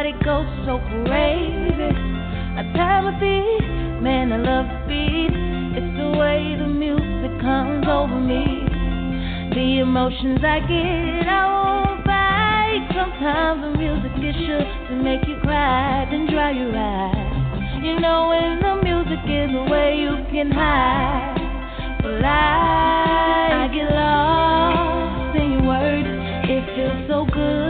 body go so crazy. My feet, man, I love the beat. It's the way the music comes over me. The emotions I get, I won't fight. Sometimes the music is sure to make you cry, then dry your eyes. You know when the music is away, you can hide. I, I get lost in your words. It feels so good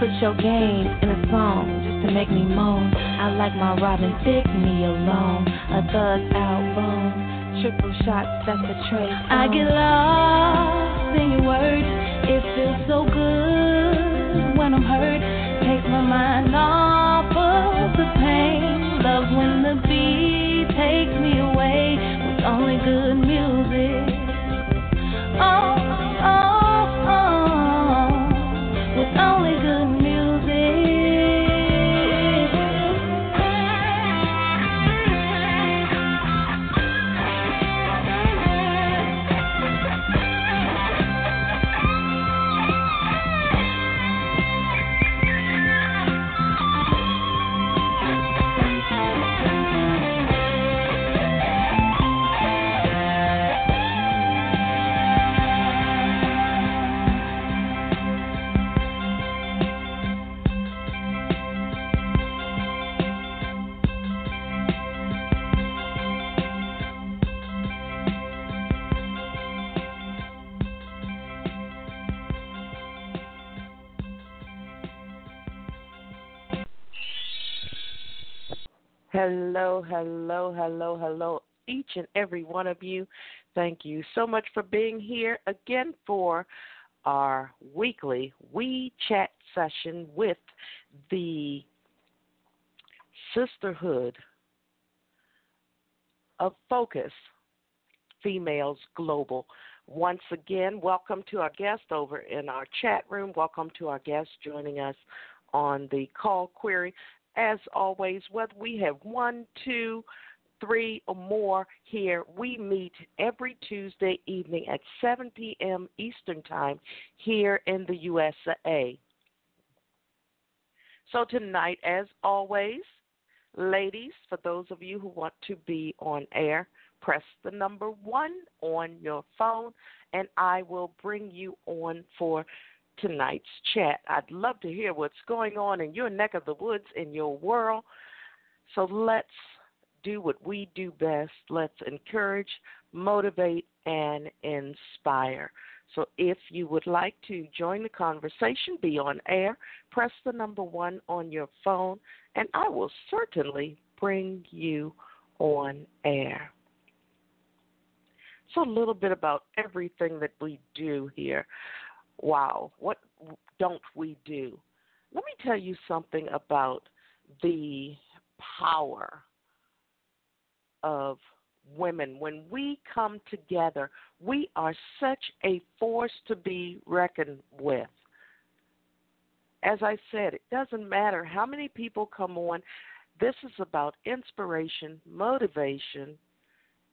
Put your game in a song just to make me moan. I like my Robin Thicke me alone. A thug album. Triple shots, that's a trace. I get lost in your words. It feels so good when I'm hurt. Takes my mind off of the pain. Love when the beat takes me away with only good music. Hello, hello, hello, hello, each and every one of you. Thank you so much for being here again for our weekly We Chat session with the Sisterhood of Focus Females Global. Once again, welcome to our guest over in our chat room. Welcome to our guest joining us on the call query as always, whether we have one, two, three, or more here, we meet every Tuesday evening at 7 p.m. Eastern Time here in the USA. So, tonight, as always, ladies, for those of you who want to be on air, press the number one on your phone, and I will bring you on for tonight's chat. I'd love to hear what's going on in your neck of the woods, in your world. So let's do what we do best. Let's encourage, motivate, and inspire. So if you would like to join the conversation, be on air, press the number one on your phone, and I will certainly bring you on air. So, a little bit about everything that we do here wow, what don't we do? Let me tell you something about the power of women. When we come together, we are such a force to be reckoned with. As I said, it doesn't matter how many people come on. This is about inspiration, motivation,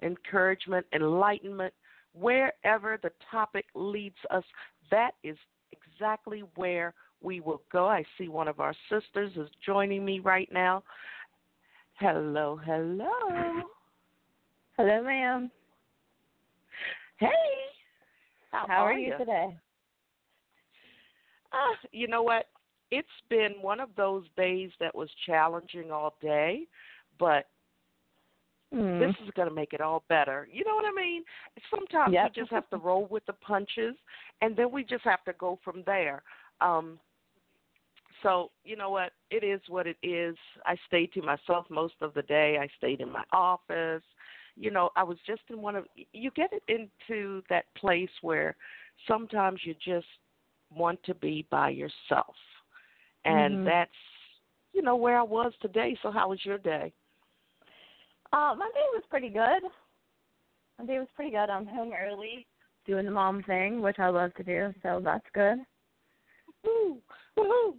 encouragement, enlightenment, wherever the topic leads us, that is exactly where we will go. I see one of our sisters is joining me right now. Hello, hello. Hello, ma'am. Hey. How, How are, are you today? Uh, you know what? It's been one of those days that was challenging all day, but Mm. this is going to make it all better. You know what I mean? Sometimes Yep. we just have to roll with the punches, and then we just have to go from there. Um, so you know what? It is what it is. I stayed to myself most of the day. I stayed in my office. You know, I was just in one of. You get it into that place where sometimes you just want to be by yourself, and Mhm. that's you know where I was today. So how was your day? Uh, my day was pretty good. My day was pretty good. I'm home early, doing the mom thing, which I love to do, so that's good. Woo, woohoo.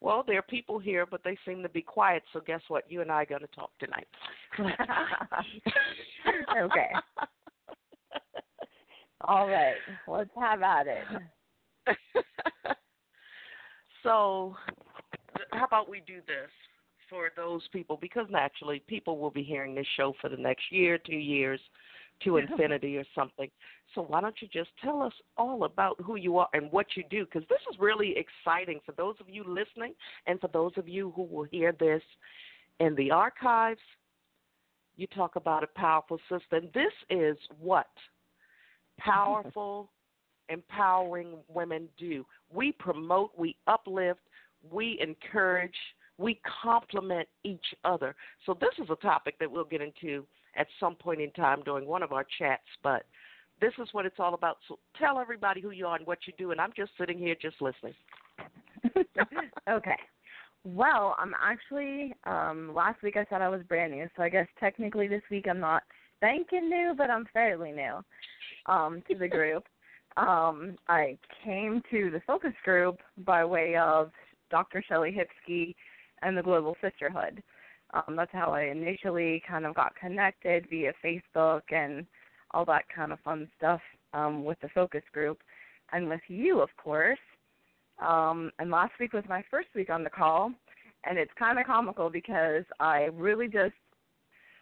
Well, there are people here, but they seem to be quiet. So guess what? You and I are going to talk tonight. okay. All right, let's have at it. so, how about we do this for those people? Because naturally, people will be hearing this show for the next year, two years, to infinity or something. So, why don't you just tell us all about who you are and what you do? Because this is really exciting for those of you listening and for those of you who will hear this in the archives. You talk about a powerful. And this is what powerful, empowering women do. We promote, we uplift, we encourage, we complement each other. So, this is a topic that we'll get into at some point in time during one of our chats, but this is what it's all about. So, tell everybody who you are and what you do, and I'm just sitting here just listening. okay. Well, I'm actually um last week I said I was brand new, so I guess technically this week I'm not spanking new, but I'm fairly new um to the group. Um I came to the focus group by way of Dr. Shelley Hipsky and the Global Sisterhood. Um that's how I initially kind of got connected via Facebook and all that kind of fun stuff um with the focus group and with you of course. Um, and last week was my first week on the call, and it's kind of comical because I really just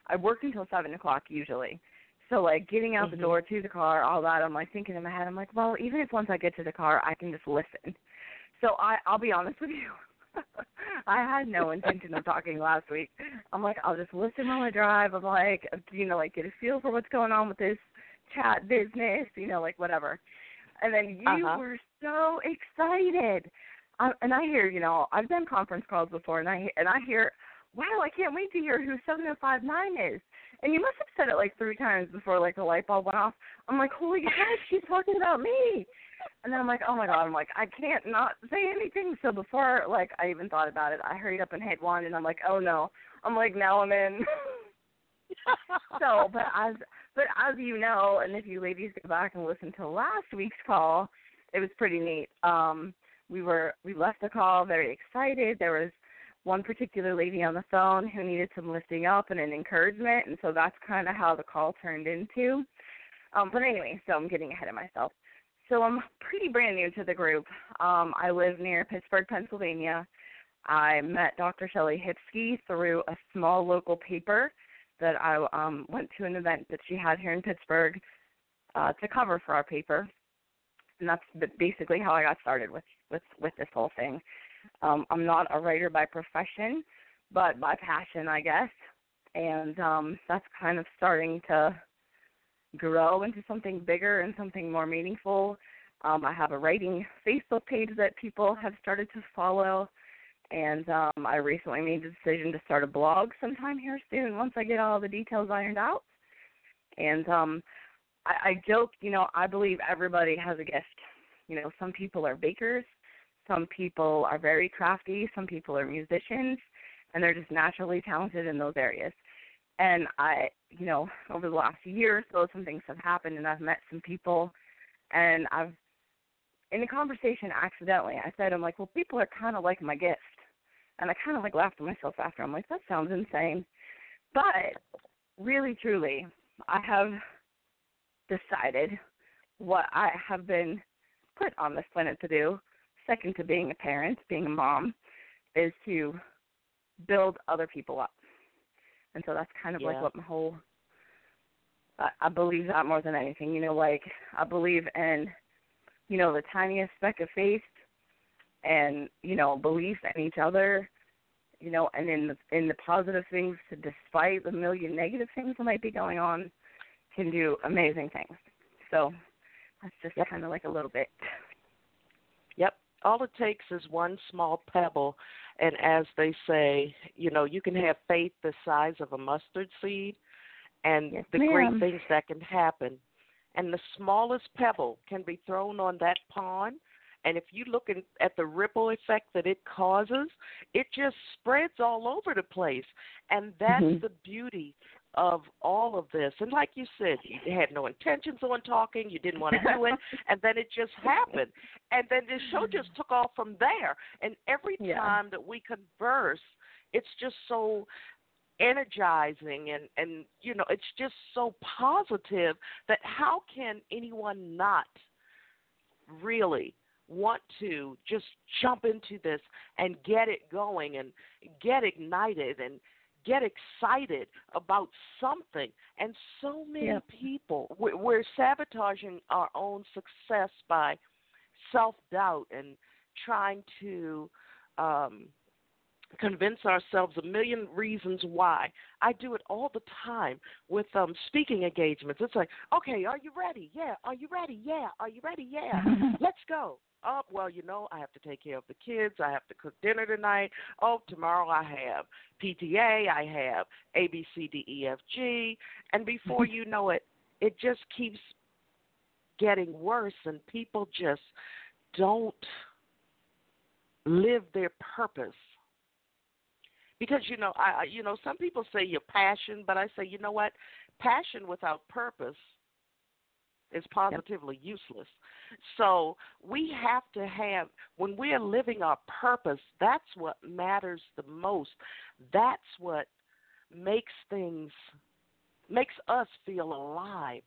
I work until seven o'clock usually. So like getting out Mhm. the door to the car, all that, I'm like thinking in my head, I'm like, well, even if once I get to the car, I can just listen. So I I'll be honest with you. I had no intention of talking last week. I'm like, I'll just listen while I drive. I'm like, you know, like get a feel for what's going on with this chat business, you know, like whatever. And then you Uh-huh. were so excited. I, and I hear, you know, I've done conference calls before, and I and I hear, wow, I can't wait to hear who seven oh five nine is. And you must have said it like three times before like the light bulb went off. I'm like, holy cow, she's talking about me. And then I'm like, oh my god, I'm like, I can't not say anything. So before like I even thought about it, I hurried up and hit one, and I'm like, oh no. I'm like, now I'm in. so, but as but as you know, and if you ladies go back and listen to last week's call, it was pretty neat. Um, we were we left the call very excited. There was one particular lady on the phone who needed some lifting up and an encouragement, and so that's kind of how the call turned into. Um, but anyway, so I'm getting ahead of myself. So I'm pretty brand new to the group. Um, I live near Pittsburgh, Pennsylvania. I met Dr. Shelley Hipsky through a small local paper that I um, went to an event that she had here in Pittsburgh uh, to cover for our paper, and that's basically how I got started with with with this whole thing. Um, I'm not a writer by profession, but by passion, I guess, and um, that's kind of starting to grow into something bigger and something more meaningful. Um, I have a writing Facebook page that people have started to follow and um, I recently made the decision to start a blog sometime here soon once I get all the details ironed out. And um, I, I joke, you know, I believe everybody has a gift. You know, some people are bakers, some people are very crafty, some people are musicians, and they're just naturally talented in those areas. And I, you know, over the last year or so, some things have happened, and I've met some people, and I've, in a conversation accidentally, I said, I'm like, well, people are kind of like my gift and I kind of like laughed at myself after. I'm like, that sounds insane. But really, truly, I have decided what I have been put on this planet to do. second to being a parent, being a mom, is to build other people up. And so that's kind of yeah. like what my whole I, I believe that more than anything. You know, like I believe in, you know, the tiniest speck of faith and, you know, belief in each other, you know, and in the in the positive things to despite the million negative things that might be going on can do amazing things. So that's just yep. kind of like a little bit. All it takes is one small pebble and as they say, you know, you can have faith the size of a mustard seed and yes, the ma'am. great things that can happen. And the smallest pebble can be thrown on that pond. And if you look in, at the ripple effect that it causes, it just spreads all over the place. And that's mm-hmm. the beauty of all of this. And like you said, you had no intentions on talking, you didn't want to do it, and then it just happened. And then the show just took off from there. And every yeah. time that we converse, it's just so energizing and and you know it's just so positive that how can anyone not really want to just jump into this and get it going and get ignited and get excited about something and so many yep. people we're, sabotaging our own success by self doubt and trying to um convince ourselves a million reasons why. I do it all the time with um speaking engagements. It's like, okay, are you ready? Yeah. Are you ready? Yeah. Are you ready? Yeah. Let's go. Oh, well, you know, I have to take care of the kids. I have to cook dinner tonight. Oh, tomorrow I have PTA. I have A, B, C, D, E, F, G. And before you know it, it just keeps getting worse, and people just don't live their purpose because you know I you know some people say your passion, but I say you know what, passion without purpose is positively yep. useless. So we have to have when we are living our purpose, that's what matters the most. That's what makes things makes us feel alive.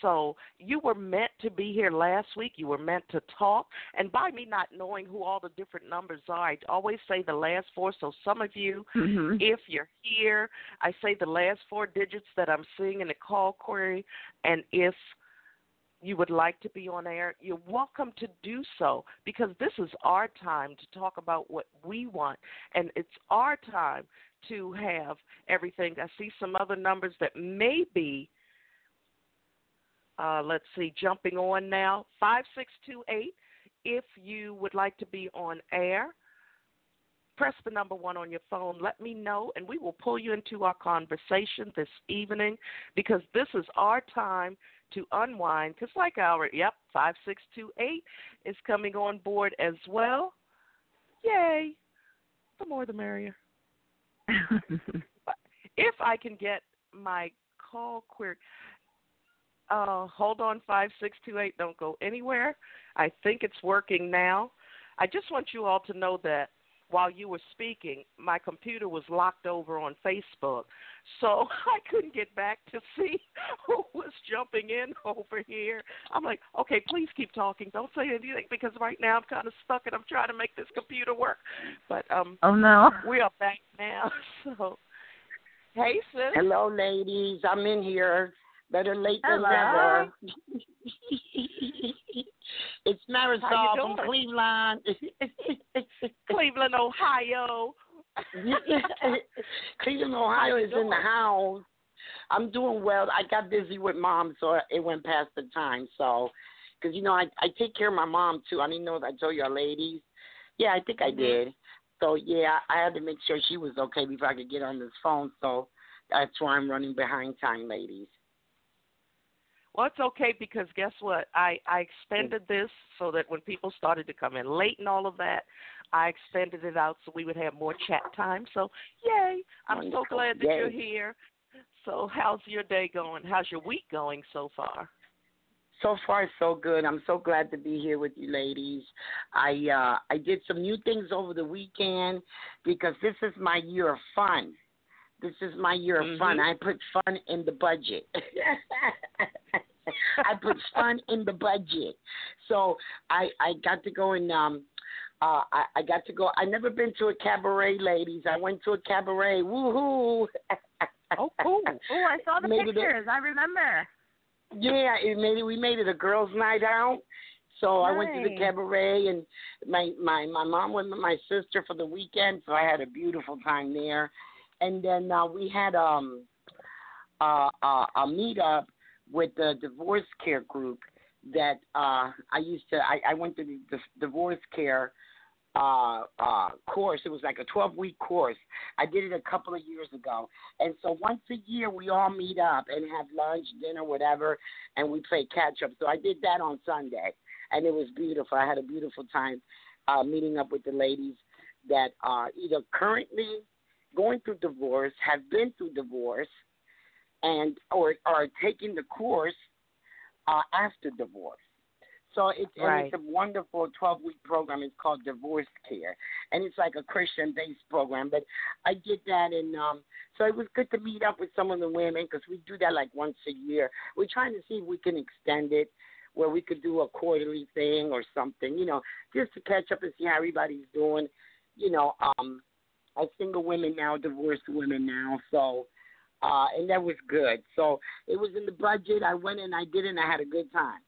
So you were meant to be here last week. You were meant to talk. And by me not knowing who all the different numbers are, I always say the last four. So some of you, mm-hmm. if you're here, I say the last four digits that I'm seeing in the call query. And if you would like to be on air, you're welcome to do so because this is our time to talk about what we want. And it's our time to have everything. I see some other numbers that may be uh, let's see, jumping on now, 5628. If you would like to be on air, press the number one on your phone. Let me know, and we will pull you into our conversation this evening because this is our time to unwind. Because, like our, yep, 5628 is coming on board as well. Yay! The more the merrier. if I can get my call query. Uh, hold on, five six two eight. Don't go anywhere. I think it's working now. I just want you all to know that while you were speaking, my computer was locked over on Facebook, so I couldn't get back to see who was jumping in over here. I'm like, okay, please keep talking. Don't say anything because right now I'm kind of stuck and I'm trying to make this computer work. But um, oh no, we are back now. So, hey sis. Hello, ladies. I'm in here. Better late than Hello. never. it's Marisol from Cleveland. Cleveland, Ohio. Cleveland, Ohio is in the house. I'm doing well. I got busy with mom, so it went past the time. So, because you know, I I take care of my mom too. I didn't know that I told y'all ladies. Yeah, I think I Mm-hmm. did. So yeah, I had to make sure she was okay before I could get on this phone. So that's why I'm running behind time, ladies. Well, it's okay because guess what? I I extended this so that when people started to come in late and all of that, I extended it out so we would have more chat time. So, yay! I'm Wonderful. so glad that Yay. you're here. So, how's your day going? How's your week going so far? So far, so good. I'm so glad to be here with you, ladies. I uh, I did some new things over the weekend because this is my year of fun. This is my year of fun. Mhm. I put fun in the budget. I put fun in the budget. So I I got to go and um uh, I, I got to go. I never been to a cabaret, ladies. I went to a cabaret. Woohoo! oh, cool. Oh, I saw the Made pictures. I remember. Yeah, it made it. We made it a girls' night out. So I went to the cabaret, and my my my mom went with my sister for the weekend. So I had a beautiful time there. And then uh, we had um uh, uh, a with the divorce care group that uh I used to. I, I went to the, the divorce care uh uh course. It was like a 12 week course. I did it a couple of years ago. And so once a year we all meet up and have lunch, dinner, whatever, and we play catch up. So I did that on Sunday and it was beautiful. I had a beautiful time uh meeting up with the ladies that are either currently going through divorce, have been through divorce, and or are taking the course uh after divorce. So it's, Right. it's a wonderful 12 week program. It's called Divorce Care. And it's like a Christian based program. But I did that, and um, so it was good to meet up with some of the women because we do that like once a year. We're trying to see if we can extend it where we could do a quarterly thing or something, you know, just to catch up and see how everybody's doing. You know, um, as single women now, divorced women now. So, uh, and that was good. So it was in the budget. I went and I did it and I had a good time.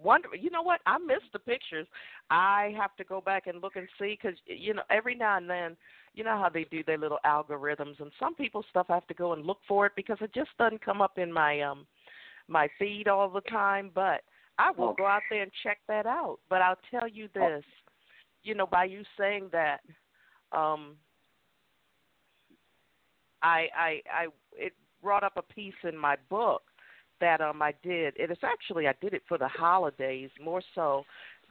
Wonderful. You know what? I missed the pictures. I have to go back and look and see because you know every now and then, you know how they do their little algorithms, and some people's stuff I have to go and look for it because it just doesn't come up in my um my feed all the time. But I will go out there and check that out. But I'll tell you this, you know, by you saying that, um, I I I it brought up a piece in my book that um I did. It is actually I did it for the holidays more so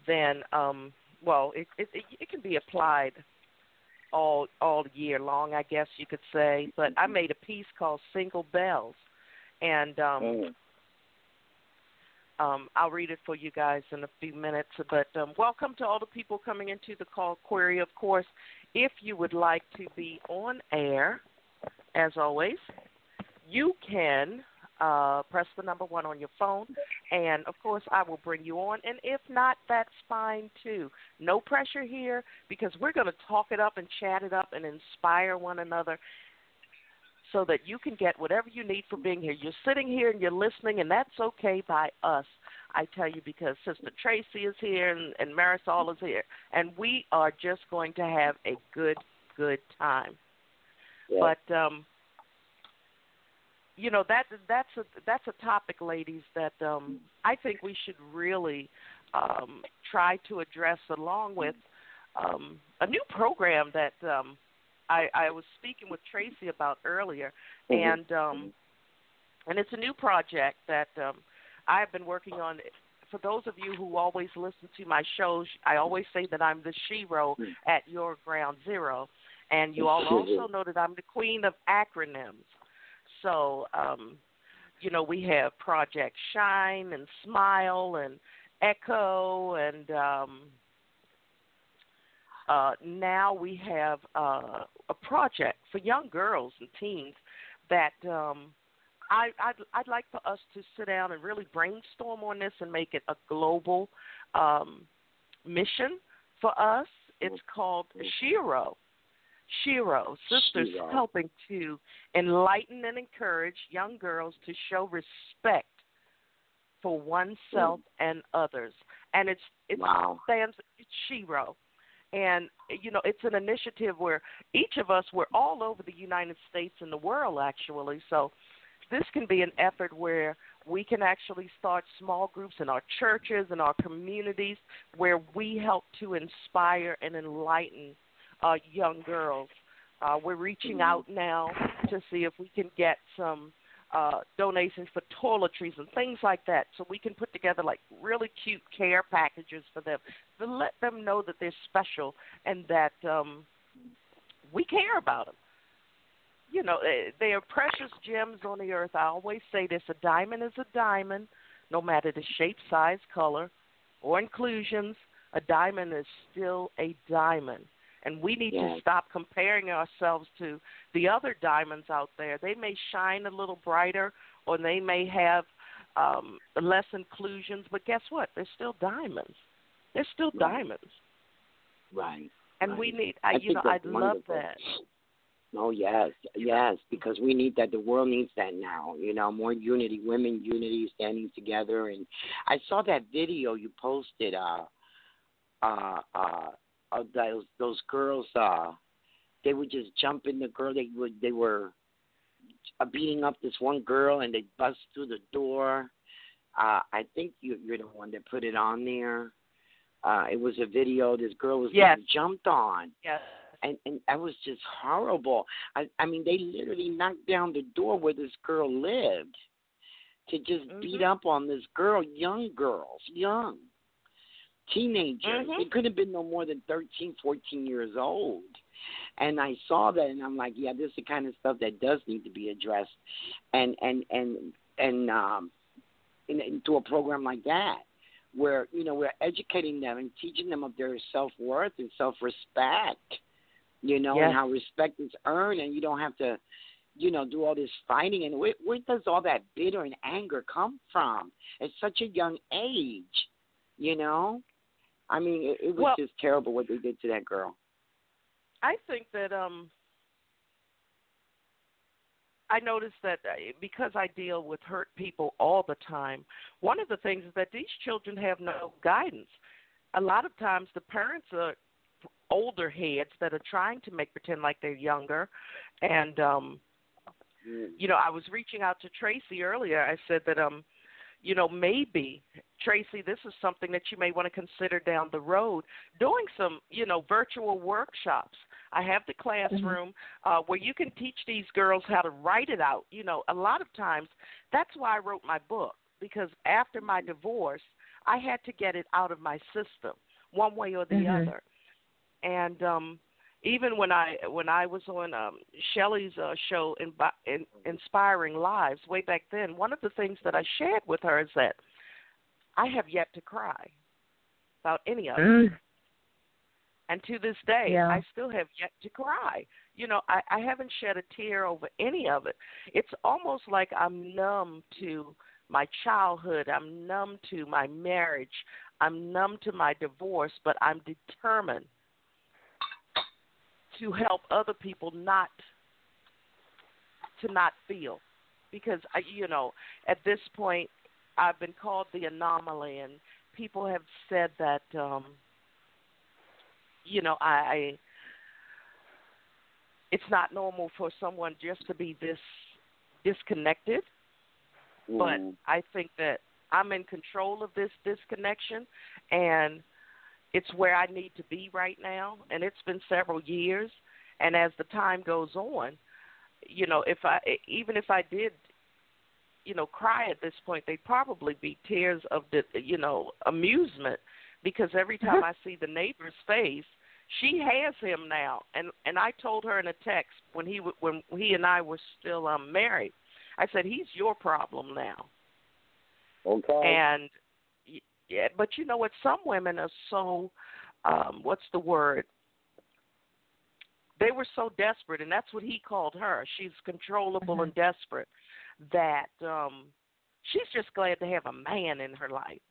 than um well it it it, can be applied all all year long I guess you could say. But I made a piece called Single Bells and um Mm. um, I'll read it for you guys in a few minutes. But um, welcome to all the people coming into the call query. Of course, if you would like to be on air, as always, you can uh, press the number one on your phone, and of course, I will bring you on. And if not, that's fine too. No pressure here because we're going to talk it up and chat it up and inspire one another so that you can get whatever you need for being here. You're sitting here and you're listening, and that's okay by us. I tell you because Sister Tracy is here and, and Marisol is here, and we are just going to have a good, good time. Yeah. But um, you know that that's a that's a topic, ladies, that um, I think we should really um, try to address along with um, a new program that um, I, I was speaking with Tracy about earlier, Mhm. and um, and it's a new project that um, I've been working on. For those of you who always listen to my shows, I always say that I'm the shero at your ground zero, and you all also know that I'm the queen of acronyms. So, um, you know, we have Project Shine and Smile and Echo, and um, uh, now we have uh, a project for young girls and teens that um, I, I'd, I'd like for us to sit down and really brainstorm on this and make it a global um, mission for us. It's mm-hmm. called mm-hmm. Shero. Shero, sisters Shero. helping to enlighten and encourage young girls to show respect for oneself mm. and others. And it's it Wow. stands it's Shero. And you know, it's an initiative where each of us we're all over the United States and the world actually. So this can be an effort where we can actually start small groups in our churches and our communities where we help to inspire and enlighten uh, young girls. Uh, we're reaching out now to see if we can get some uh, donations for toiletries and things like that, so we can put together like really cute care packages for them to let them know that they're special and that um, we care about them. You know, they are precious gems on the earth. I always say this: a diamond is a diamond, no matter the shape, size, color, or inclusions. A diamond is still a diamond and we need Yes. to stop comparing ourselves to the other diamonds out there. They may shine a little brighter, or they may have um, less inclusions, but guess what? They're still diamonds. They're still Right. diamonds. Right. And right. we need. I, you know, I love wonderful. that. Oh yes, yes, because we need that. The world needs that now. You know, more unity, women unity, standing together. And I saw that video you posted. Uh, uh, uh, of those those girls. Uh, they would just jump in the girl. They would. They were uh, beating up this one girl, and they bust through the door. Uh, I think you, you're the one that put it on there. Uh, it was a video. This girl was yes. getting jumped on. Yes and and that was just horrible. I I mean, they literally knocked down the door where this girl lived to just mm-hmm. beat up on this girl, young girls, young teenagers. Mm-hmm. They could have been no more than thirteen, fourteen years old. And I saw that, and I'm like, yeah, this is the kind of stuff that does need to be addressed, and and and and um, in, into a program like that where you know we're educating them and teaching them of their self worth and self respect you know, yes. and how respect is earned, and you don't have to, you know, do all this fighting. And where, where does all that bitter and anger come from at such a young age? You know, I mean, it, it was well, just terrible what they did to that girl. I think that um I noticed that uh, because I deal with hurt people all the time, one of the things is that these children have no guidance. A lot of times the parents are older heads that are trying to make pretend like they're younger. And um you know i was reaching out to tracy earlier. I said that um you know maybe tracy this is something that you may want to consider down the road doing some you know virtual workshops. I have the classroom mm-hmm. uh where you can teach these girls how to write it out. You know a lot of times that's why i wrote my book because after my divorce i had to get it out of my system one way or the mm-hmm. other and um even when I when I was on um Shelley's uh, show in, in Inspiring Lives way back then, one of the things that I shared with her is that I have yet to cry about any of it. Mm. And to this day, yeah. I still have yet to cry. You know, I, I haven't shed a tear over any of it. It's almost like I'm numb to my childhood. I'm numb to my marriage. I'm numb to my divorce, but I'm determined – to help other people not to not feel because I, you know at this point I've been called the anomaly and people have said that um you know I, I it's not normal for someone just to be this disconnected mm. but I think that I'm in control of this disconnection and it's where I need to be right now, and it's been several years. And as the time goes on, you know, if I even if I did, you know, cry at this point, they'd probably be tears of the, you know, amusement, because every time Mm-hmm. I see the neighbor's face, she has him now. And and I told her in a text when he when he and I were still um married, I said he's your problem now. Okay. And yeah, but you know what? Some women are so, um, what's the word? They were so desperate, and that's what he called her. She's controllable Mhm. and desperate. That um, she's just glad to have a man in her life.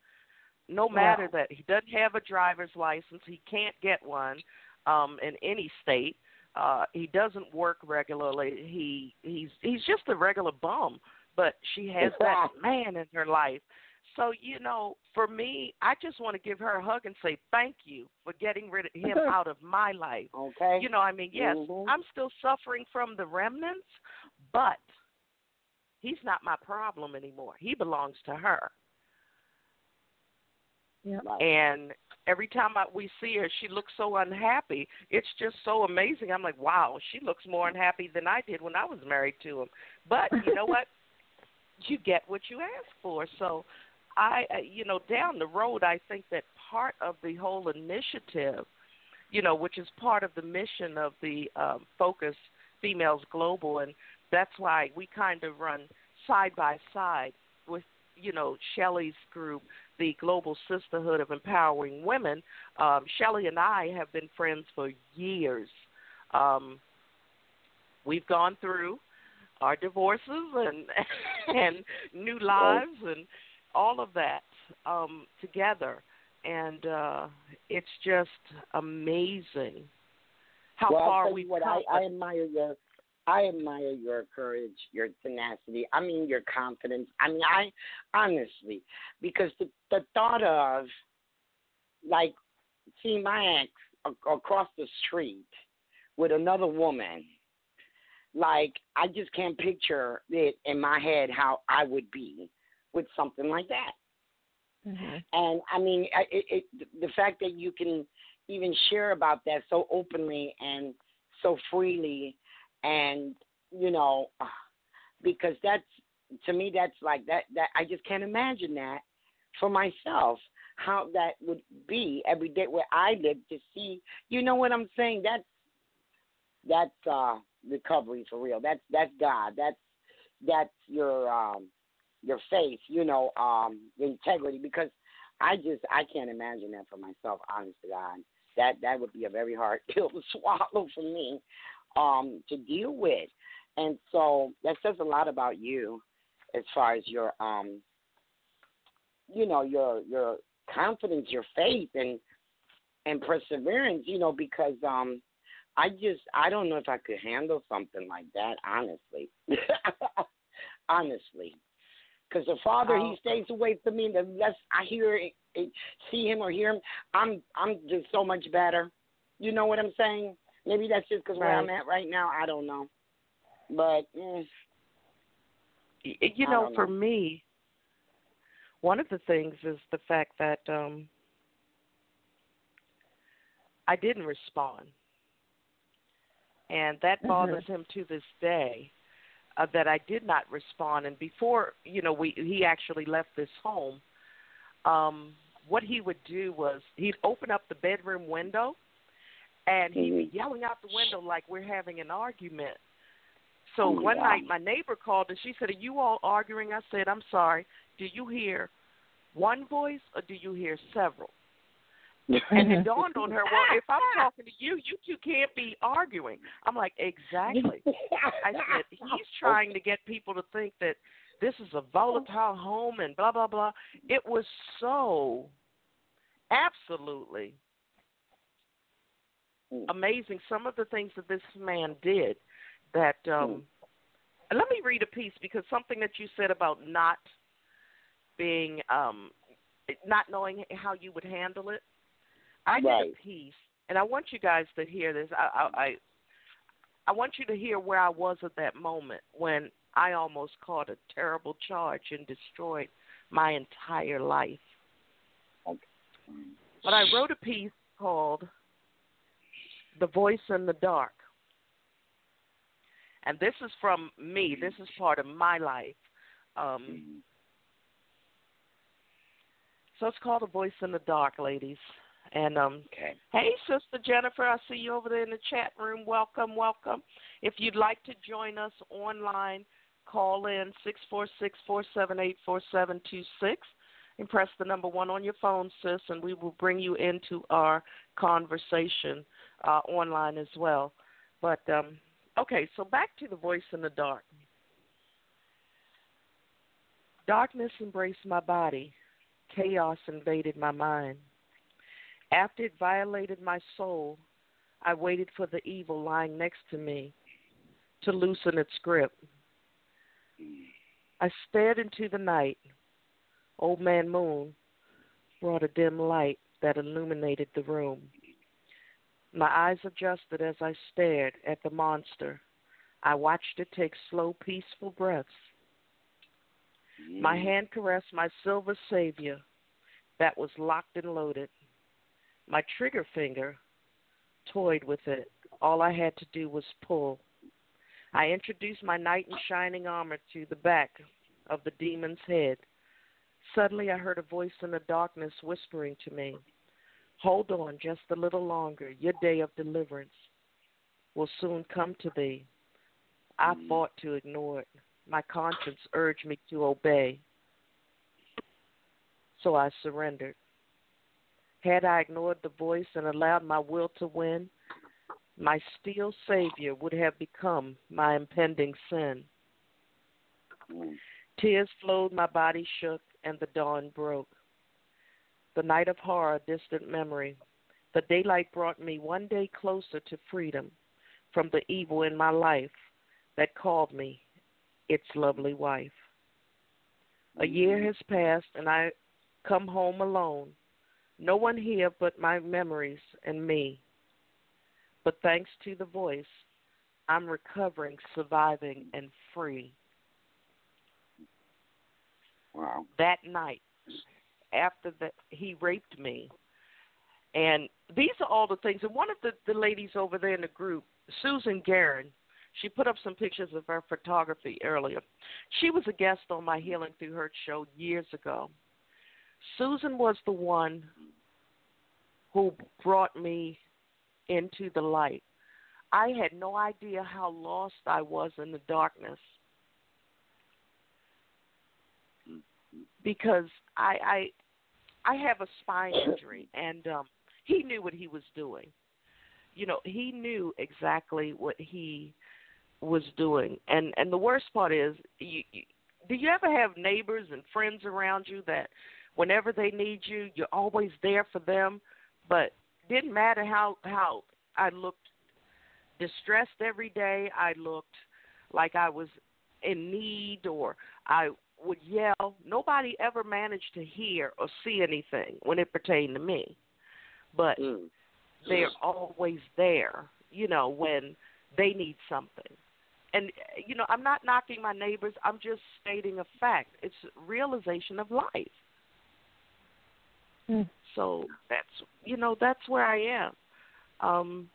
No matter Wow. that he doesn't have a driver's license, he can't get one um, in any state. Uh, he doesn't work regularly. He he's he's just a regular bum. But she has that man in her life so, you know, for me, I just want to give her a hug and say thank you for getting rid of him out of my life. Okay. You know, I mean, yes, Mhm. I'm still suffering from the remnants, but he's not my problem anymore. He belongs to her. Yeah. And every time I, we see her, she looks so unhappy. It's just so amazing. I'm like, wow, she looks more unhappy than I did when I was married to him. But you know what? You get what you ask for. So I, you know, down the road, I think that part of the whole initiative, you know, which is part of the mission of the um, Focus Females Global, and that's why we kind of run side by side with, you know, Shelley's group, the Global Sisterhood of Empowering Women. Um, Shelley and I have been friends for years. Um, we've gone through our divorces and and new lives and all of that um, together. and uh it's just amazing how well, far we've what, come. I, I admire your I admire your courage, your tenacity. I mean your confidence. I mean I honestly because the the thought of like seeing my ex a- across the street with another woman like I just can't picture it in my head how I would be with something like that. Mm-hmm. And I mean, it, it, the fact that you can even share about that so openly and so freely, and you know, because that's to me, that's like that. That I just can't imagine that for myself. How that would be every day where I live to see. You know what I'm saying? That's that's uh recovery for real. That's that's God. That's that's your um your faith, you know, um, integrity because I just I can't imagine that for myself, honest to God. That that would be a very hard pill to swallow for me, um, to deal with. And so that says a lot about you as far as your um you know, your your confidence, your faith and and perseverance, you know, because um I just I don't know if I could handle something like that, honestly. honestly, because the farther Oh. he stays away from me, the less I hear, it, it, see him or hear him. I'm I'm just so much better. You know what I'm saying? Maybe that's just because where I'm at right now. I don't know, but mm, you I know, for me, one of the things is the fact that um I didn't respond. And that bothers him to this day uh, that I did not respond and before, you know, we he actually left this home, um what he would do was he'd open up the bedroom window and he'd be Mhm. yelling out the window like we're having an argument. So Oh, one night my neighbor called and she said, Are you all arguing? I said, I'm sorry. Do you hear one voice or do you hear several? And it dawned on her, Well, if I'm talking to you, you two can't be arguing. I'm like, Exactly. I said, He's trying to get people to think that this is a volatile home and blah blah blah. It was so absolutely amazing some of the things that this man did that um let me read a piece because something that you said about not being um not knowing how you would handle it i did Right. a piece and i want you guys to hear this i i i, I want you to hear where i was at that moment when i almost caught a terrible charge and destroyed my entire life but i wrote a piece called the voice in the dark and this is from me. This is part of my life. Um, so it's called A Voice in the Dark, ladies. And um, Okay. hey, Sister Jennifer, I see you over there in the chat room. Welcome, welcome. If you'd like to join us online, call in six four six four seven eight four seven two six and press the number one on your phone, sis, and we will bring you into our conversation uh, online as well. But um, okay, so back to the voice in the dark. Darkness embraced my body. Chaos invaded my mind. After it violated my soul, I waited for the evil lying next to me to loosen its grip. I stared into the night. Old Man Moon brought a dim light that illuminated the room. My eyes adjusted as I stared at the monster. I watched it take slow, peaceful breaths. My mm. hand caressed my silver savior that was locked and loaded. My trigger finger toyed with it. All I had to do was pull. I introduced my knight in shining armor to the back of the demon's head. Suddenly, I heard a voice in the darkness whispering to me, Hold on just a little longer. Your day of deliverance will soon come to thee. I mm-hmm. fought to ignore it. My conscience urged me to obey. So I surrendered. Had I ignored the voice and allowed my will to win, my steel savior would have become my impending sin. Mm. Tears flowed, my body shook, and the dawn broke. the night of horror, distant memory. The daylight brought me one day closer to freedom from the evil in my life that called me its lovely wife. A year mm. has passed, and I come home alone. No one here but my memories and me. But thanks to the voice, I'm recovering, surviving, and free. Wow. That night, after that, he raped me. And these are all the things. And one of the, the ladies over there in the group, Susan Guerin, she put up some pictures of her photography earlier. She was a guest on my Healing Through Hurt show years ago. Susan was the one who brought me into the light. I had no idea how lost I was in the darkness because I I I have a spine injury and um he knew what he was doing. You know, he knew exactly what he was doing. And and the worst part is you, you do you ever have neighbors and friends around you that whenever they need you, you're always there for them, but didn't matter how how I looked distressed every day, I looked like I was in need or I would yell. Nobody ever managed to hear or see anything when it pertained to me. But Mm. they're always there, you know, when they need something. And you know, I'm not knocking my neighbors. I'm just stating a fact. It's realization of life. Mm. So that's you know that's where I am. Um,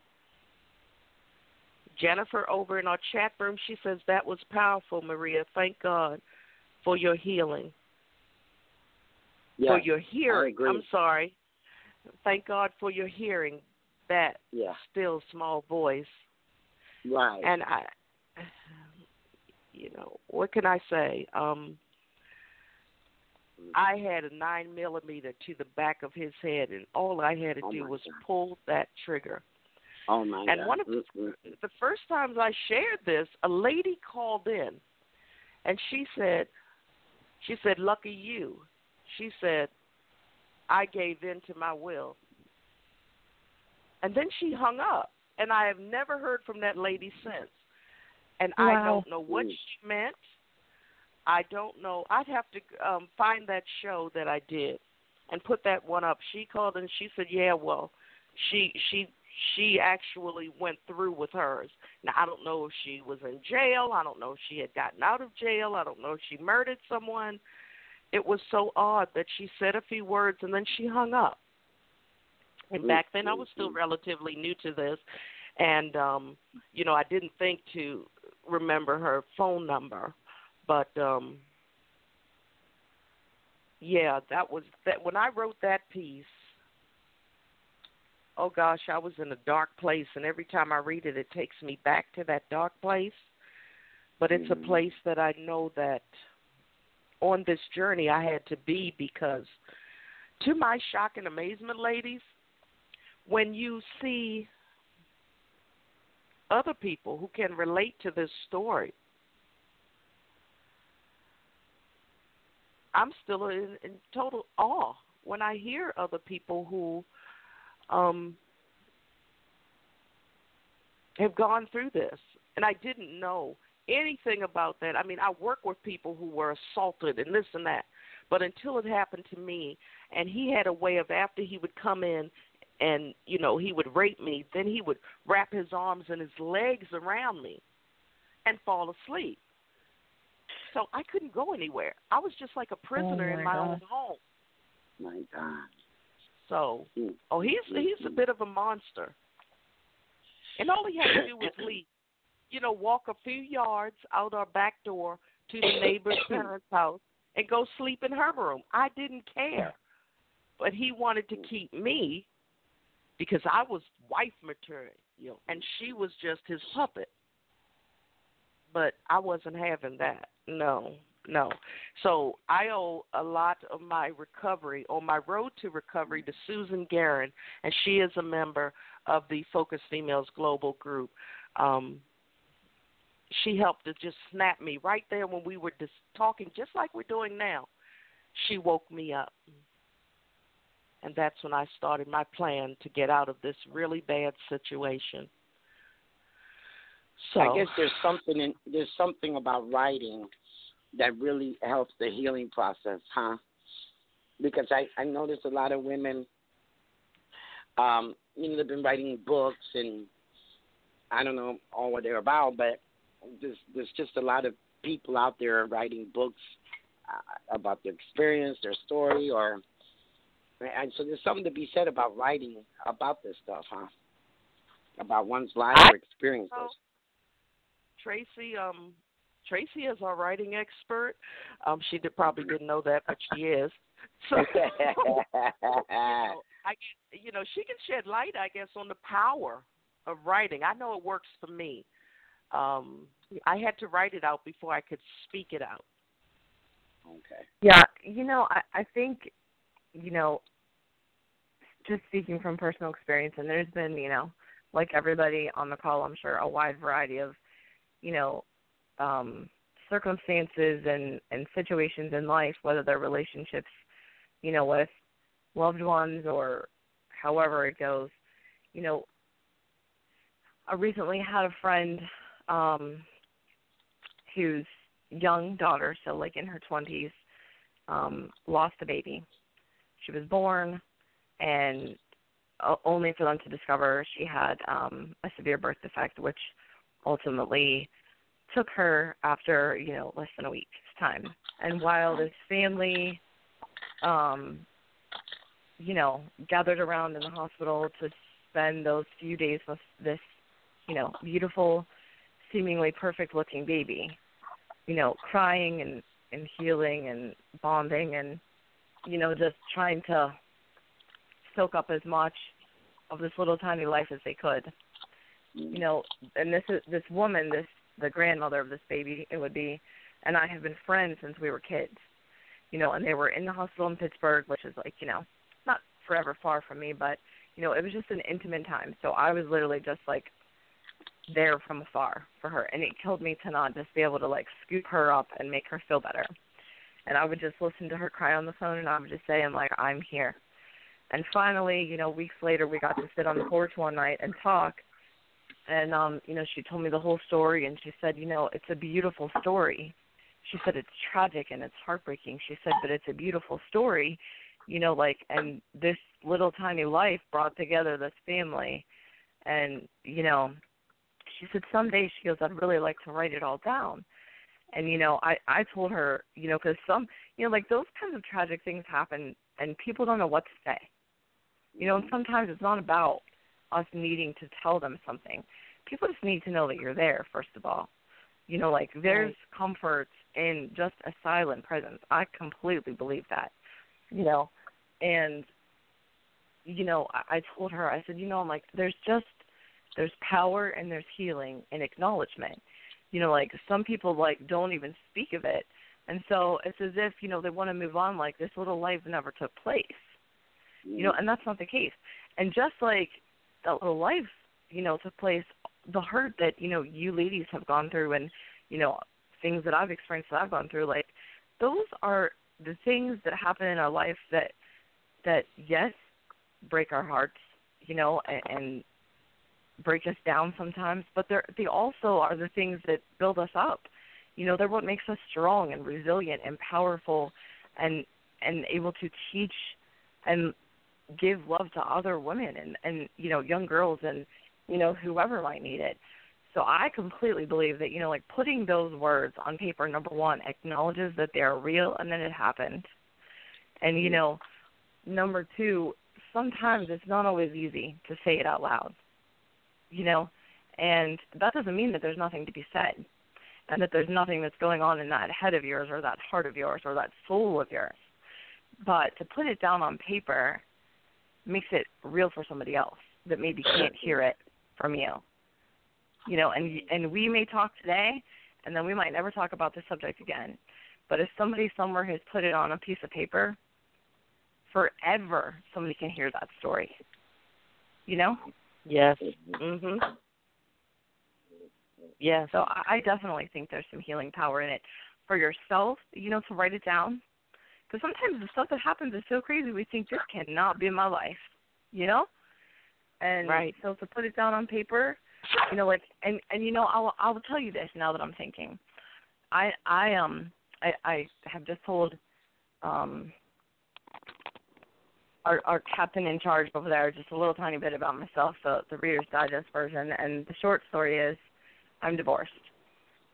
Jennifer over in our chat room, she says that was powerful, Maria. Thank God for your healing, Yeah. for your hearing. I'm sorry. Thank God for your hearing that Yeah. still small voice. Right. And I, you know, what can I say? Um, I had a nine millimeter to the back of his head, and all I had to Oh, do was God. pull that trigger. oh my and God. one of the, the first times I shared this, a lady called in, and she said, she said, "Lucky you," she said, "I gave in to my will." And then she hung up, and I have never heard from that lady since. And I don't know what Mm. she meant. I don't know. I'd have to um find that show that I did and put that one up. She called and she said, "Yeah, well, she she she actually went through with hers. Now I don't know if she was in jail. I don't know if she had gotten out of jail. I don't know if she murdered someone. It was so odd that she said a few words and then she hung up. And back then I was still relatively new to this and um you know, I didn't think to remember her phone number. But um yeah, that was that when I wrote that piece oh gosh, I was in a dark place, and every time I read it, it takes me back to that dark place. But it's Mhm. a place that I know that on this journey I had to be because, to my shock and amazement, ladies, when you see other people who can relate to this story, I'm still in, in total awe when I hear other people who um, have gone through this. And I didn't know anything about that. I mean, I work with people who were assaulted and this and that. But until it happened to me, and he had a way of after he would come in and, you know, he would rape me, then he would wrap his arms and his legs around me and fall asleep. So I couldn't go anywhere. I was just like a prisoner oh, my in my God. own home. My God. So, oh, he's he's a bit of a monster. And all he had to do was leave. You know, walk a few yards out our back door to the neighbor's parents' house and go sleep in her room. I didn't care. But he wanted to keep me because I was wife material you know, and she was just his puppet. But I wasn't having that. No, no. So I owe a lot of my recovery, on my road to recovery, to Susan Guerin, and she is a member of the Focus Females Global Group. Um, she helped to just snap me right there when we were just talking, just like we're doing now. She woke me up. and that's when I started my plan to get out of this really bad situation. So I guess there's something in, there's something about writing that really helps the healing process, huh? Because I I notice a lot of women, um, you know, they've been writing books and I don't know all what they're about, but there's there's just a lot of people out there writing books uh, about their experience, their story, or and so there's something to be said about writing about this stuff, huh? About one's life or experiences. Tracy, um, Tracy is our writing expert. Um, she did, probably didn't know that, but she is. So, you know, I, you know, she can shed light, I guess, on the power of writing. I know it works for me. Um, I had to write it out before I could speak it out. Okay. Yeah, you know, I, I think, you know, just speaking from personal experience, and there's been, you know, like everybody on the call, I'm sure, a wide variety of, you know, um, circumstances and and situations in life, whether they're relationships, you know, with loved ones or however it goes. You know, I recently had a friend um whose young daughter, so like in her twenties, um, lost a baby. She was born, and only for them to discover she had um, a severe birth defect, which ultimately took her after you know less than a week's time. And while this family, um, you know, gathered around in the hospital to spend those few days with this, you know, beautiful, seemingly perfect looking baby, you know, crying and and healing and bonding and you know just trying to soak up as much of this little tiny life as they could. You know, and this is this woman, this the grandmother of this baby, it would be, and I have been friends since we were kids. You know, and they were in the hospital in Pittsburgh, which is like you know, not forever far from me, but you know, it was just an intimate time. So I was literally just like there from afar for her, and it killed me to not just be able to like scoop her up and make her feel better. And I would just listen to her cry on the phone, and I would just say, "I'm like, I'm here." And finally, you know, weeks later, we got to sit on the porch one night and talk. And um, you know, she told me the whole story, and she said, you know, it's a beautiful story. She said it's tragic and it's heartbreaking. She said, but it's a beautiful story, you know, like, and this little tiny life brought together this family, and you know, she said someday she goes, I'd really like to write it all down. And you know, I I told her, you know, because some, you know, like those kinds of tragic things happen, and people don't know what to say you know, and sometimes it's not about us needing to tell them something. People just need to know that you're there, first of all. You know, like there's right. comfort in just a silent presence. I completely believe that. You know, and you know, I, I told her, I said, you know, I'm like, there's just there's power and there's healing and acknowledgement. You know, like some people like don't even speak of it. And so it's as if, you know, they want to move on like this little life never took place you know, mm-hmm. and that's not the case. And just like that little life, you know, took place, the hurt that you know you ladies have gone through, and you know things that I've experienced that I've gone through, like those are the things that happen in our life that that yes break our hearts, you know, and, and break us down sometimes, but they're they also are the things that build us up. You know, they're what makes us strong and resilient and powerful and and able to teach and give love to other women and and you know young girls and you know whoever might need it. So i completely believe that you know like putting those words on paper number one acknowledges that they're real and that it happened. And you mm-hmm. know number two sometimes it's not always easy to say it out loud you know? And that doesn't mean that there's nothing to be said and that there's nothing that's going on in that head of yours or that heart of yours or that soul of yours. But to put it down on paper makes it real for somebody else that maybe can't hear it from you. You know, and and we may talk today, and then we might never talk about this subject again. But if somebody somewhere has put it on a piece of paper, forever somebody can hear that story. You know? Yes. Mhm. Yeah. So I definitely think there's some healing power in it for yourself. You know, to write it down Because sometimes the stuff that happens is so crazy, we think this cannot be my life, you know. And right. so to put it down on paper, you know, like, and and you know, I'll I'll tell you this now that I'm thinking. I I um I I have just told um our our captain in charge over there just a little tiny bit about myself, the the Reader's Digest version, and the short story is I'm divorced.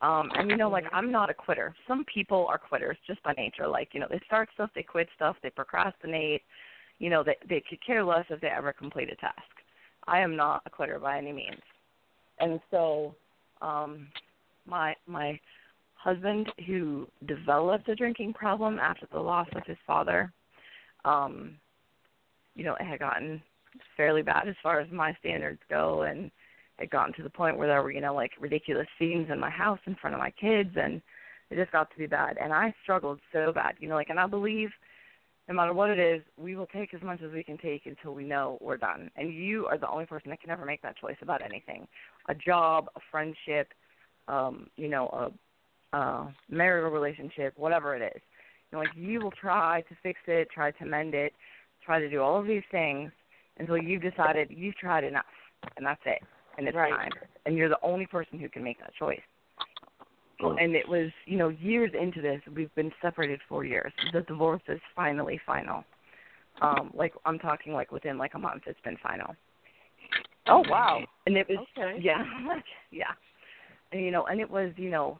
Um, and you know, like I'm not a quitter. Some people are quitters just by nature. Like you know, they start stuff, they quit stuff, they procrastinate. You know, they they could care less if they ever complete a task. I am not a quitter by any means. And so, um, my my husband, who developed a drinking problem after the loss of his father, um, you know, it had gotten fairly bad as far as my standards go, and it gotten to the point where there were, you know, like ridiculous scenes in my house in front of my kids, and it just got to be bad. And I struggled so bad, you know, like, and I believe no matter what it is, we will take as much as we can take until we know we're done. And you are the only person that can ever make that choice about anything a job, a friendship, um, you know, a, a marital relationship, whatever it is. You know, like you will try to fix it, try to mend it, try to do all of these things until you've decided you've tried enough, and that's it, and it's right. time. And you're the only person who can make that choice. And it was, you know, years into this, we've been separated four years. The divorce is finally final. Um, like I'm talking like within like a month, it's been final. Oh wow! And it was okay. yeah, yeah, and you know, and it was you know,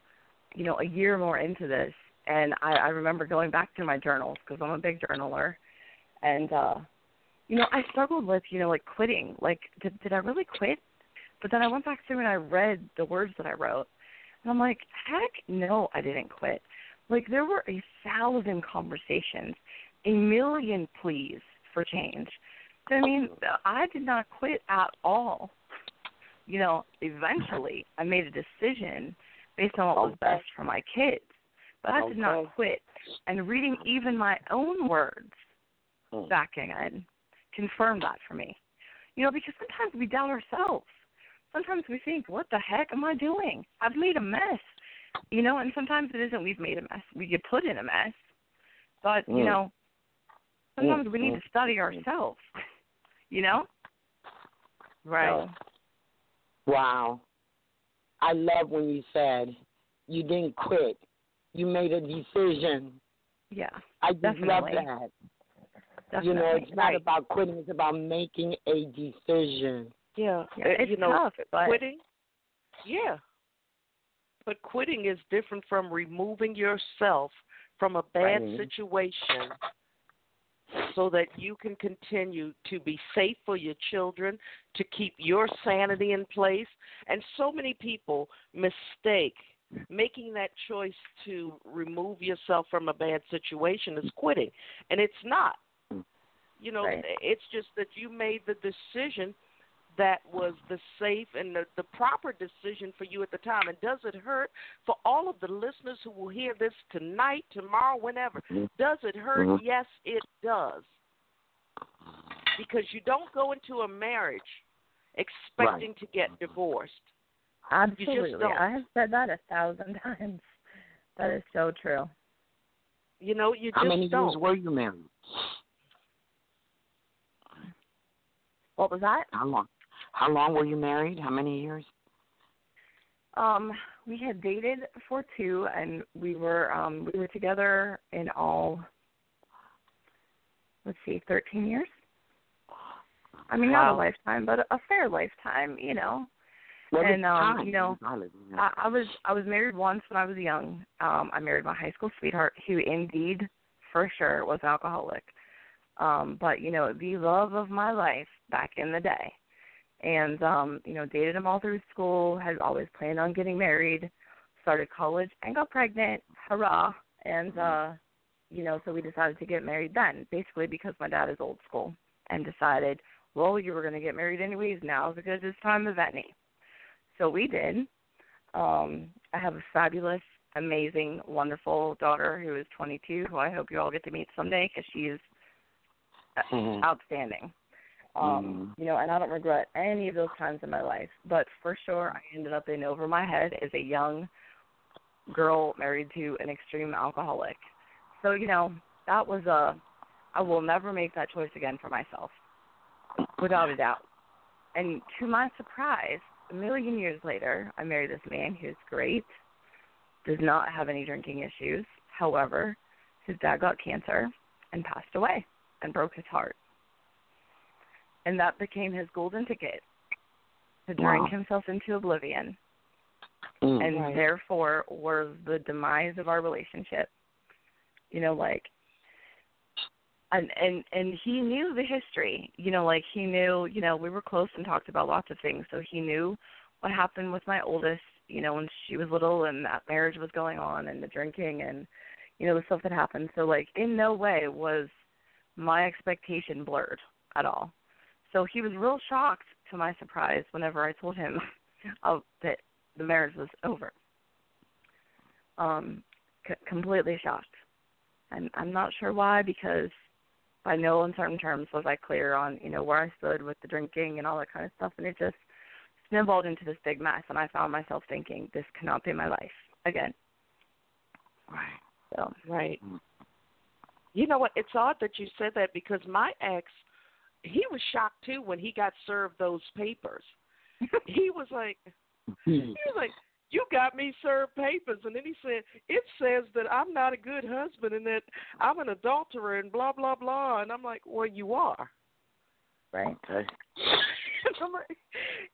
you know, a year more into this, and I, I remember going back to my journals because I'm a big journaler, and uh, you know, I struggled with you know like quitting. Like, did did I really quit? But then I went back through and I read the words that I wrote, and I'm like, heck no, I didn't quit. Like there were a thousand conversations, a million pleas for change. I mean, I did not quit at all. You know, eventually I made a decision based on what was best for my kids. But I did not quit. And reading even my own words Hmm. back again confirmed that for me. You know, because sometimes we doubt ourselves. Sometimes we think, what the heck am I doing? I've made a mess. You know, and sometimes it isn't we've made a mess. We get put in a mess. But, you Mm. know, sometimes Mm, we need to study ourselves. You know? Right. Wow. I love when you said you didn't quit. You made a decision. yeah. I just love Definitely. that. Definitely. You know, it's not Right. about quitting, it's about making a decision. Yeah. yeah, Uh, it's you know, tough, but quitting. Yeah. But quitting is different from removing yourself from a bad Right. situation so that you can continue to be safe for your children, to keep your sanity in place. And so many people mistake making that choice to remove yourself from a bad situation as quitting. And it's not. You know, Right. it's just that you made the decision that was the safe and the, the proper decision for you at the time. And does it hurt for all of the listeners who will hear this tonight, tomorrow, whenever? Mhm. Does it hurt? Mhm. Yes, it does. Because you don't go into a marriage expecting to get divorced. absolutely. I have said that a thousand times. That is so true. You know, you How just many don't. years were you married? What was that? How long? How long were you married? How many years? Um, we had dated for two, and we were um we were together in all. Let's see, thirteen years. I mean, not a lifetime, but a fair lifetime, you know. What And, um, time? you know, I, I was I was married once when I was young. Um, I married my high school sweetheart, who indeed, for sure, was an alcoholic. Um, but you know, the love of my life back in the day, and um, you know, dated him all through school. Had always planned on getting married. Started college and got pregnant. Hurrah! And uh, you know, so we decided to get married then, basically because my dad is old school, and decided, well, you were going to get married anyways. Now because it's time of any. So we did. Um, I have a fabulous, amazing, wonderful daughter who is 22, who I hope you all get to meet someday because she is Mhm. outstanding. Um, Mhm. You know, and I don't regret any of those times in my life. But for sure, I ended up in over my head as a young girl married to an extreme alcoholic. So you know, that was a I will never make that choice again for myself, without a doubt. And to my surprise, a million years later, I married this man who's great, does not have any drinking issues. However, his dad got cancer and passed away and broke his heart. And that became his golden ticket to drink Wow. himself into oblivion Mm. and Right. therefore was the demise of our relationship. You know, like and and and he knew the history. You know, like he knew, you know, we were close and talked about lots of things, so he knew what happened with my oldest, you know, when she was little and that marriage was going on and the drinking and you know, the stuff that happened. So like in no way was my expectation blurred at all. So he was real shocked to my surprise whenever I told him of that the marriage was over. Um, c- completely shocked, and I'm not sure why because by no uncertain terms was I clear on you know where I stood with the drinking and all that kind of stuff, and it just snowballed into this big mess, and I found myself thinking this cannot be my life again. Right. So Right. Mm. You know what? It's odd that you said that because my ex, he was shocked too when he got served those papers. he was like, he was like, "You got me served papers," and then he said, "It says that I'm not a good husband and that I'm an adulterer and blah blah blah." And I'm like, "Well, you are." right, Okay. I'm like,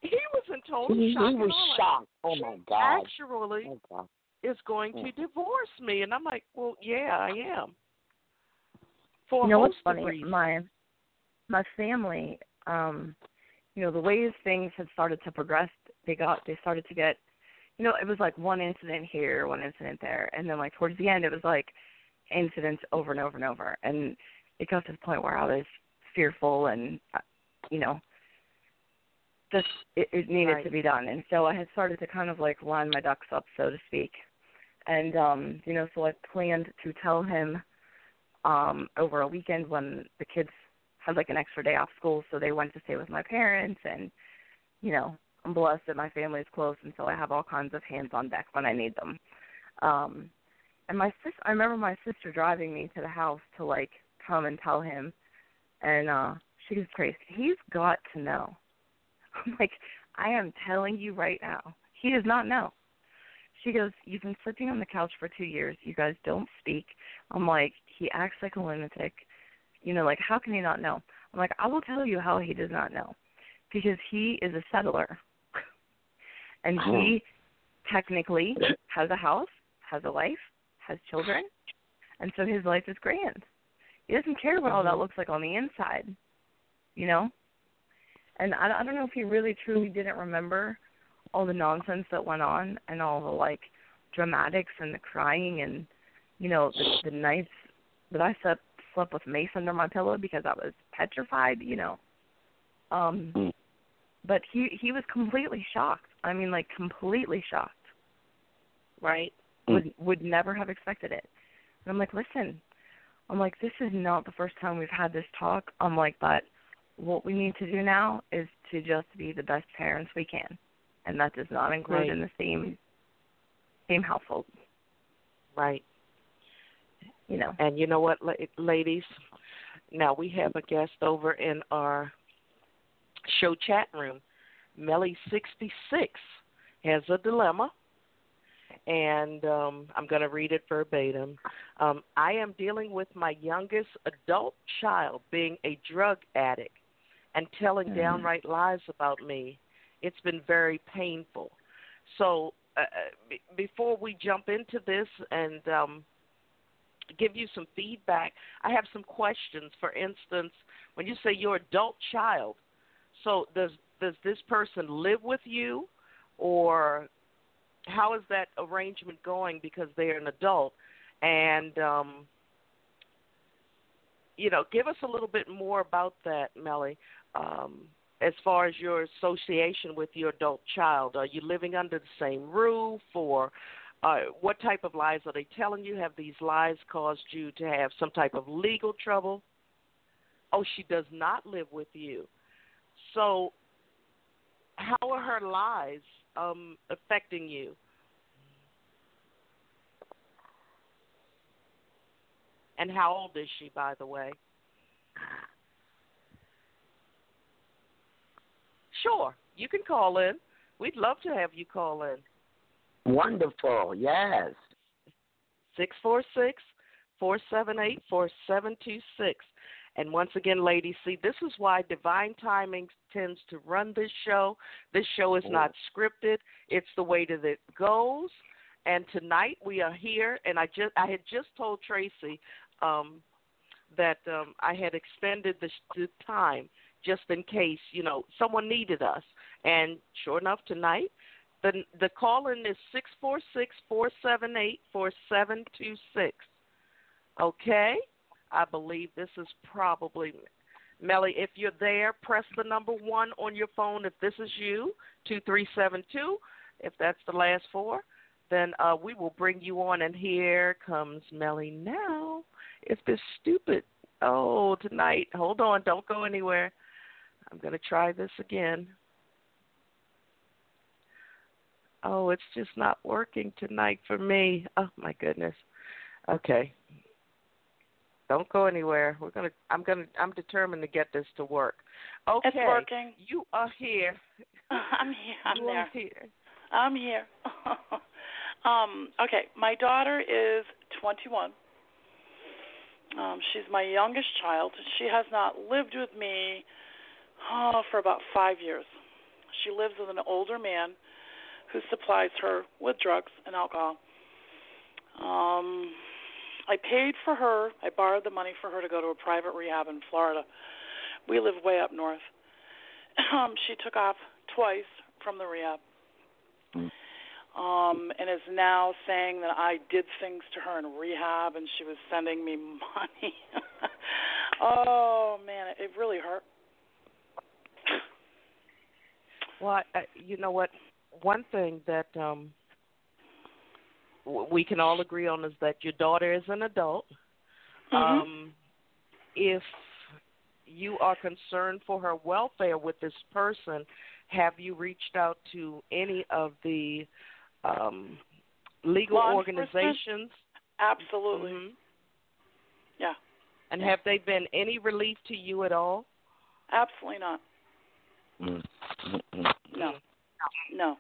he was in total He, shock. he was I'm like, shocked. Oh my God. Actually, Oh, God. is going to Mm. divorce me, and I'm like, "Well, yeah, I am." For you know what's funny? reasons. My my family, um, you know, the ways things had started to progress, they got they started to get you know, it was like one incident here, one incident there, and then like towards the end it was like incidents over and over and over. And it got to the point where I was fearful and uh, you know, just it, it needed Right. to be done. And so I had started to kind of like line my ducks up, so to speak. And um, you know, so I planned to tell him um over a weekend when the kids had like an extra day off school so they went to stay with my parents and you know i'm blessed that my family's close and so i have all kinds of hands on deck when i need them um and my sis i remember my sister driving me to the house to like come and tell him and uh she goes grace he's got to know i'm like i am telling you right now he does not know she goes, You've been sleeping on the couch for two years. You guys don't speak. I'm like, He acts like a lunatic. You know, like, how can he not know? I'm like, I will tell you how he does not know. Because he is a settler. and he oh. technically has a house, has a wife, has children. And so his life is grand. He doesn't care what all that mm-hmm. looks like on the inside. You know? And I, I don't know if he really truly didn't remember all the nonsense that went on and all the like dramatics and the crying and you know the, the nights that I slept slept with mace under my pillow because I was petrified, you know. Um Mm. but he he was completely shocked. I mean like completely shocked. right? Mm. Would would never have expected it. And I'm like, "Listen, I'm like this is not the first time we've had this talk. I'm like, but what we need to do now is to just be the best parents we can." And that does not include Right. in the same same household, Right. You know. And you know what, ladies? Now we have a guest over in our show chat room. Melly66 has a dilemma, and um, I'm going to read it verbatim. Um, I am dealing with my youngest adult child being a drug addict and telling Mhm. downright lies about me. It's been very painful. So, uh, uh, b- before we jump into this and um, give you some feedback, I have some questions. For instance, when you say your adult child, so does does this person live with you, or how is that arrangement going because they're an adult? And um, you know, give us a little bit more about that, Melly. Um, as far as your association with your adult child, are you living under the same roof, or uh, what type of lies are they telling you? Have these lies caused you to have some type of legal trouble? Oh, she does not live with you. So, how are her lies um, affecting you? And how old is she, by the way? Sure, you can call in. We'd love to have you call in. Wonderful. Yes. Six four six four seven eight four seven two six. And once again, ladies, see, this is why divine timing tends to run this show. This show is not scripted; it's the way that it goes. And tonight we are here, and I just I had just told Tracy um, that um, I had extended the, the time just in case you know someone needed us. And sure enough, tonight the the call in is six four six four seven eight four seven two six. Okay, I believe this is probably Melly. If you're there, press the number one on your phone. If this is you, two three seven two. If that's the last four, then uh, we will bring you on. And here comes Melly now. If this stupid oh tonight, hold on, don't go anywhere. I'm to try this again. Oh, it's just not working tonight for me. Oh my goodness. Okay. Don't go anywhere. We're gonna. I'm gonna. I'm determined to get this to work. Okay. It's working. You are here. I'm here. I'm you there. Are here. I'm here. um. Okay. My daughter is 21. Um, she's my youngest child. She has not lived with me oh, for about five years. She lives with an older man who supplies her with drugs and alcohol. Um, I paid for her. I borrowed the money for her to go to a private rehab in Florida. We live way up north. Um, she took off twice from the rehab. Um, and is now saying that I did things to her in rehab and she was sending me money. oh man, it really hurt. Well, I, you know what? One thing that um we can all agree on is that your daughter is an adult. Mm-hmm. Um, if you are concerned for her welfare with this person, have you reached out to any of the um, legal Law organizations? Absolutely. Mhm. Yeah. And have they been any relief to you at all? Absolutely not. Mm. No. No.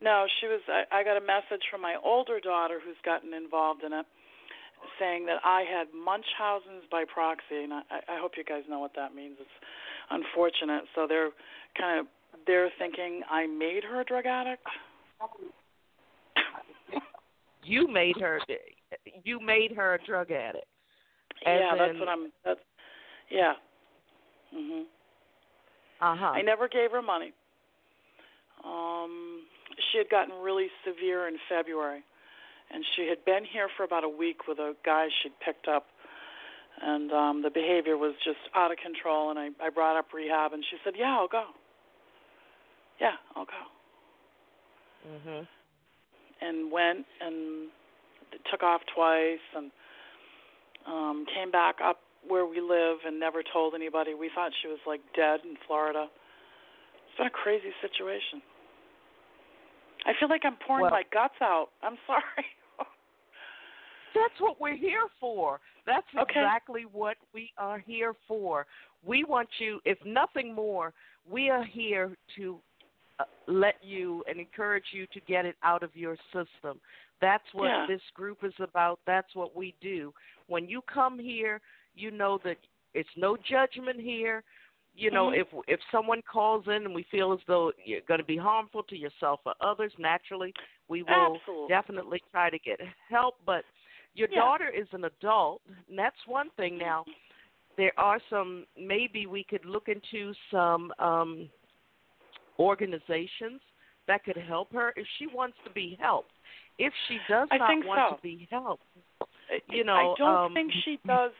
No, she was I, I got a message from my older daughter who's gotten involved in it saying that I had Munchausen's by proxy and I, I hope you guys know what that means. It's unfortunate. So they're kind of they're thinking I made her a drug addict. You made her. You made her a drug addict. Yeah, that's in- what I'm that's yeah. Mhm. Uh huh. I never gave her money. Um, she had gotten really severe in February, and she had been here for about a week with a guy she'd picked up, and um, the behavior was just out of control. And I, I brought up rehab, and she said, "Yeah, I'll go. Yeah, I'll go." Mhm. And went and took off twice, and um, came back up where we live, and never told anybody. We thought she was like dead in Florida. It's been a crazy situation. I feel like I'm pouring Well- my guts out. I'm sorry. That's what we're here for. That's Okay. exactly what we are here for. We want you, if nothing more, we are here to uh, let you and encourage you to get it out of your system. That's what Yeah. this group is about. That's what we do. When you come here, you know that it's no judgment here. You know, Mhm. if if someone calls in and we feel as though you're going to be harmful to yourself or others, naturally we will Absolutely. definitely try to get help. But your Yeah. daughter is an adult, and that's one thing. Now, there are some. Maybe we could look into some um, organizations that could help her if she wants to be helped. If she does I not want so. to be helped, you know, I don't um, think she does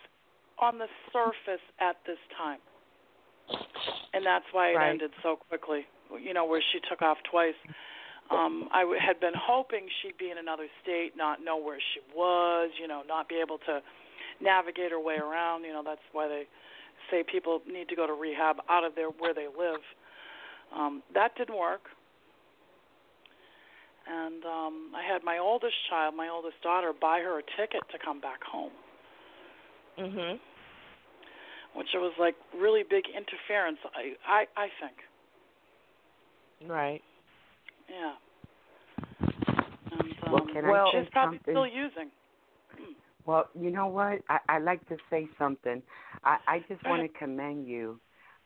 on the surface at this time, and that's why it Right. ended so quickly. You know, where she took off twice. Um, I w- had been hoping she'd be in another state, not know where she was, you know, not be able to navigate her way around. You know, that's why they say people need to go to rehab out of their where they live. Um, that didn't work. And um, I had my oldest child, my oldest daughter, buy her a ticket to come back home. Mhm. Which was like really big interference. I I I think. Right. Yeah. And, um, Well, can I well, she's probably something? still using. Well, you know what? I, I like to say something. I, I just want to commend you.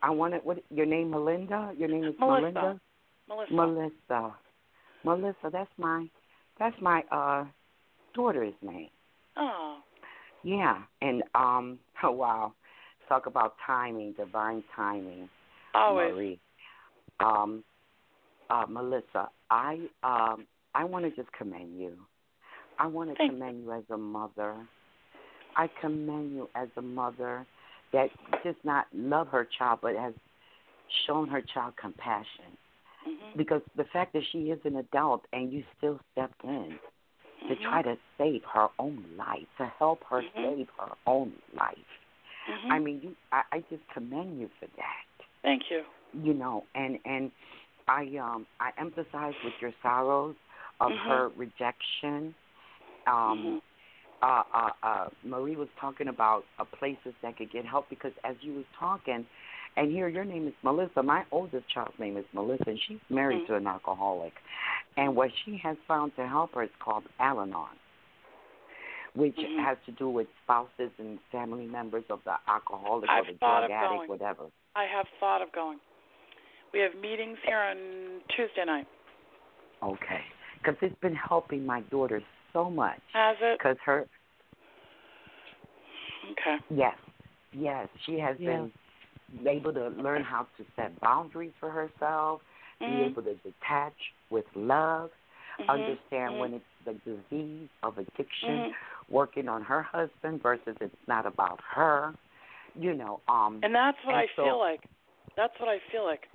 I want to. What your name? Melinda. Your name is Melissa. Melinda. Melissa. Melissa. Melissa. That's my. That's my uh daughter's name. oh. Yeah. And um. Oh wow. Talk about timing, divine timing. Always. Marie. Um. Uh, Melissa. I um. I want to just commend you. I want to Thank commend you as a mother. I commend you as a mother that does not love her child, but has shown her child compassion. Mhm. Because the fact that she is an adult and you still stepped in to Mhm. try to save her own life, to help her Mhm. save her own life. Mhm. I mean, you, I, I just commend you for that. Thank you. You know, and and I um I empathize with your sorrows of Mhm. her rejection. Um, Mhm. uh, uh, uh, Marie was talking about uh, places that could get help because as you was talking, and here your name is Melissa. My oldest child's name is Melissa, and she's married Mhm. to an alcoholic. And what she has found to help her is called Al-Anon, which Mhm. has to do with spouses and family members of the alcoholic or I've the thought drug addict, going. whatever. I have thought of going. We have meetings here on Tuesday night. Okay, because it's been helping my daughter so much. Has it? Because her, Okay. yes, yes, she has Yeah. been able to learn how to set boundaries for herself, be Mhm. able to detach with love, Mhm. understand when it's the disease of addiction Mhm. Working on her husband versus it's not about her. You know, um And that's what And I so- feel like. That's what I feel like.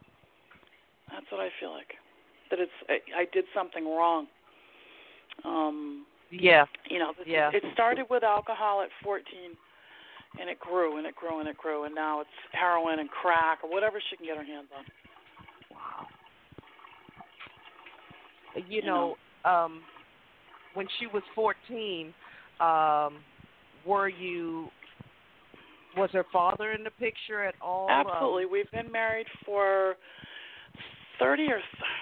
That's what I feel like. That it's I, I did something wrong. Um, Yeah. you know, this Yeah. it started with alcohol at 14 and it grew and it grew and it grew and now it's heroin and crack or whatever she can get her hands on. wow. You You know, um when she was 14, um were you was her father in the picture at all? Um, Absolutely. We've been married for 30 or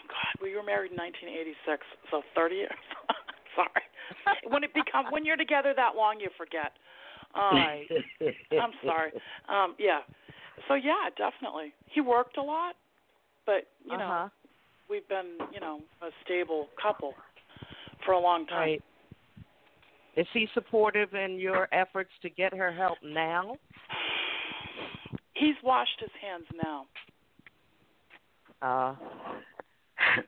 God, we were married in 1986, so 30 years. Sorry. When it become when you're together that long, you forget. Um, Right. I'm sorry. Um, yeah. So yeah, definitely. He worked a lot, but you know, uh-huh. we've been, you know, a stable couple for a long time. Right. Is he supportive in your efforts to get her help now? He's washed his hands now. Uh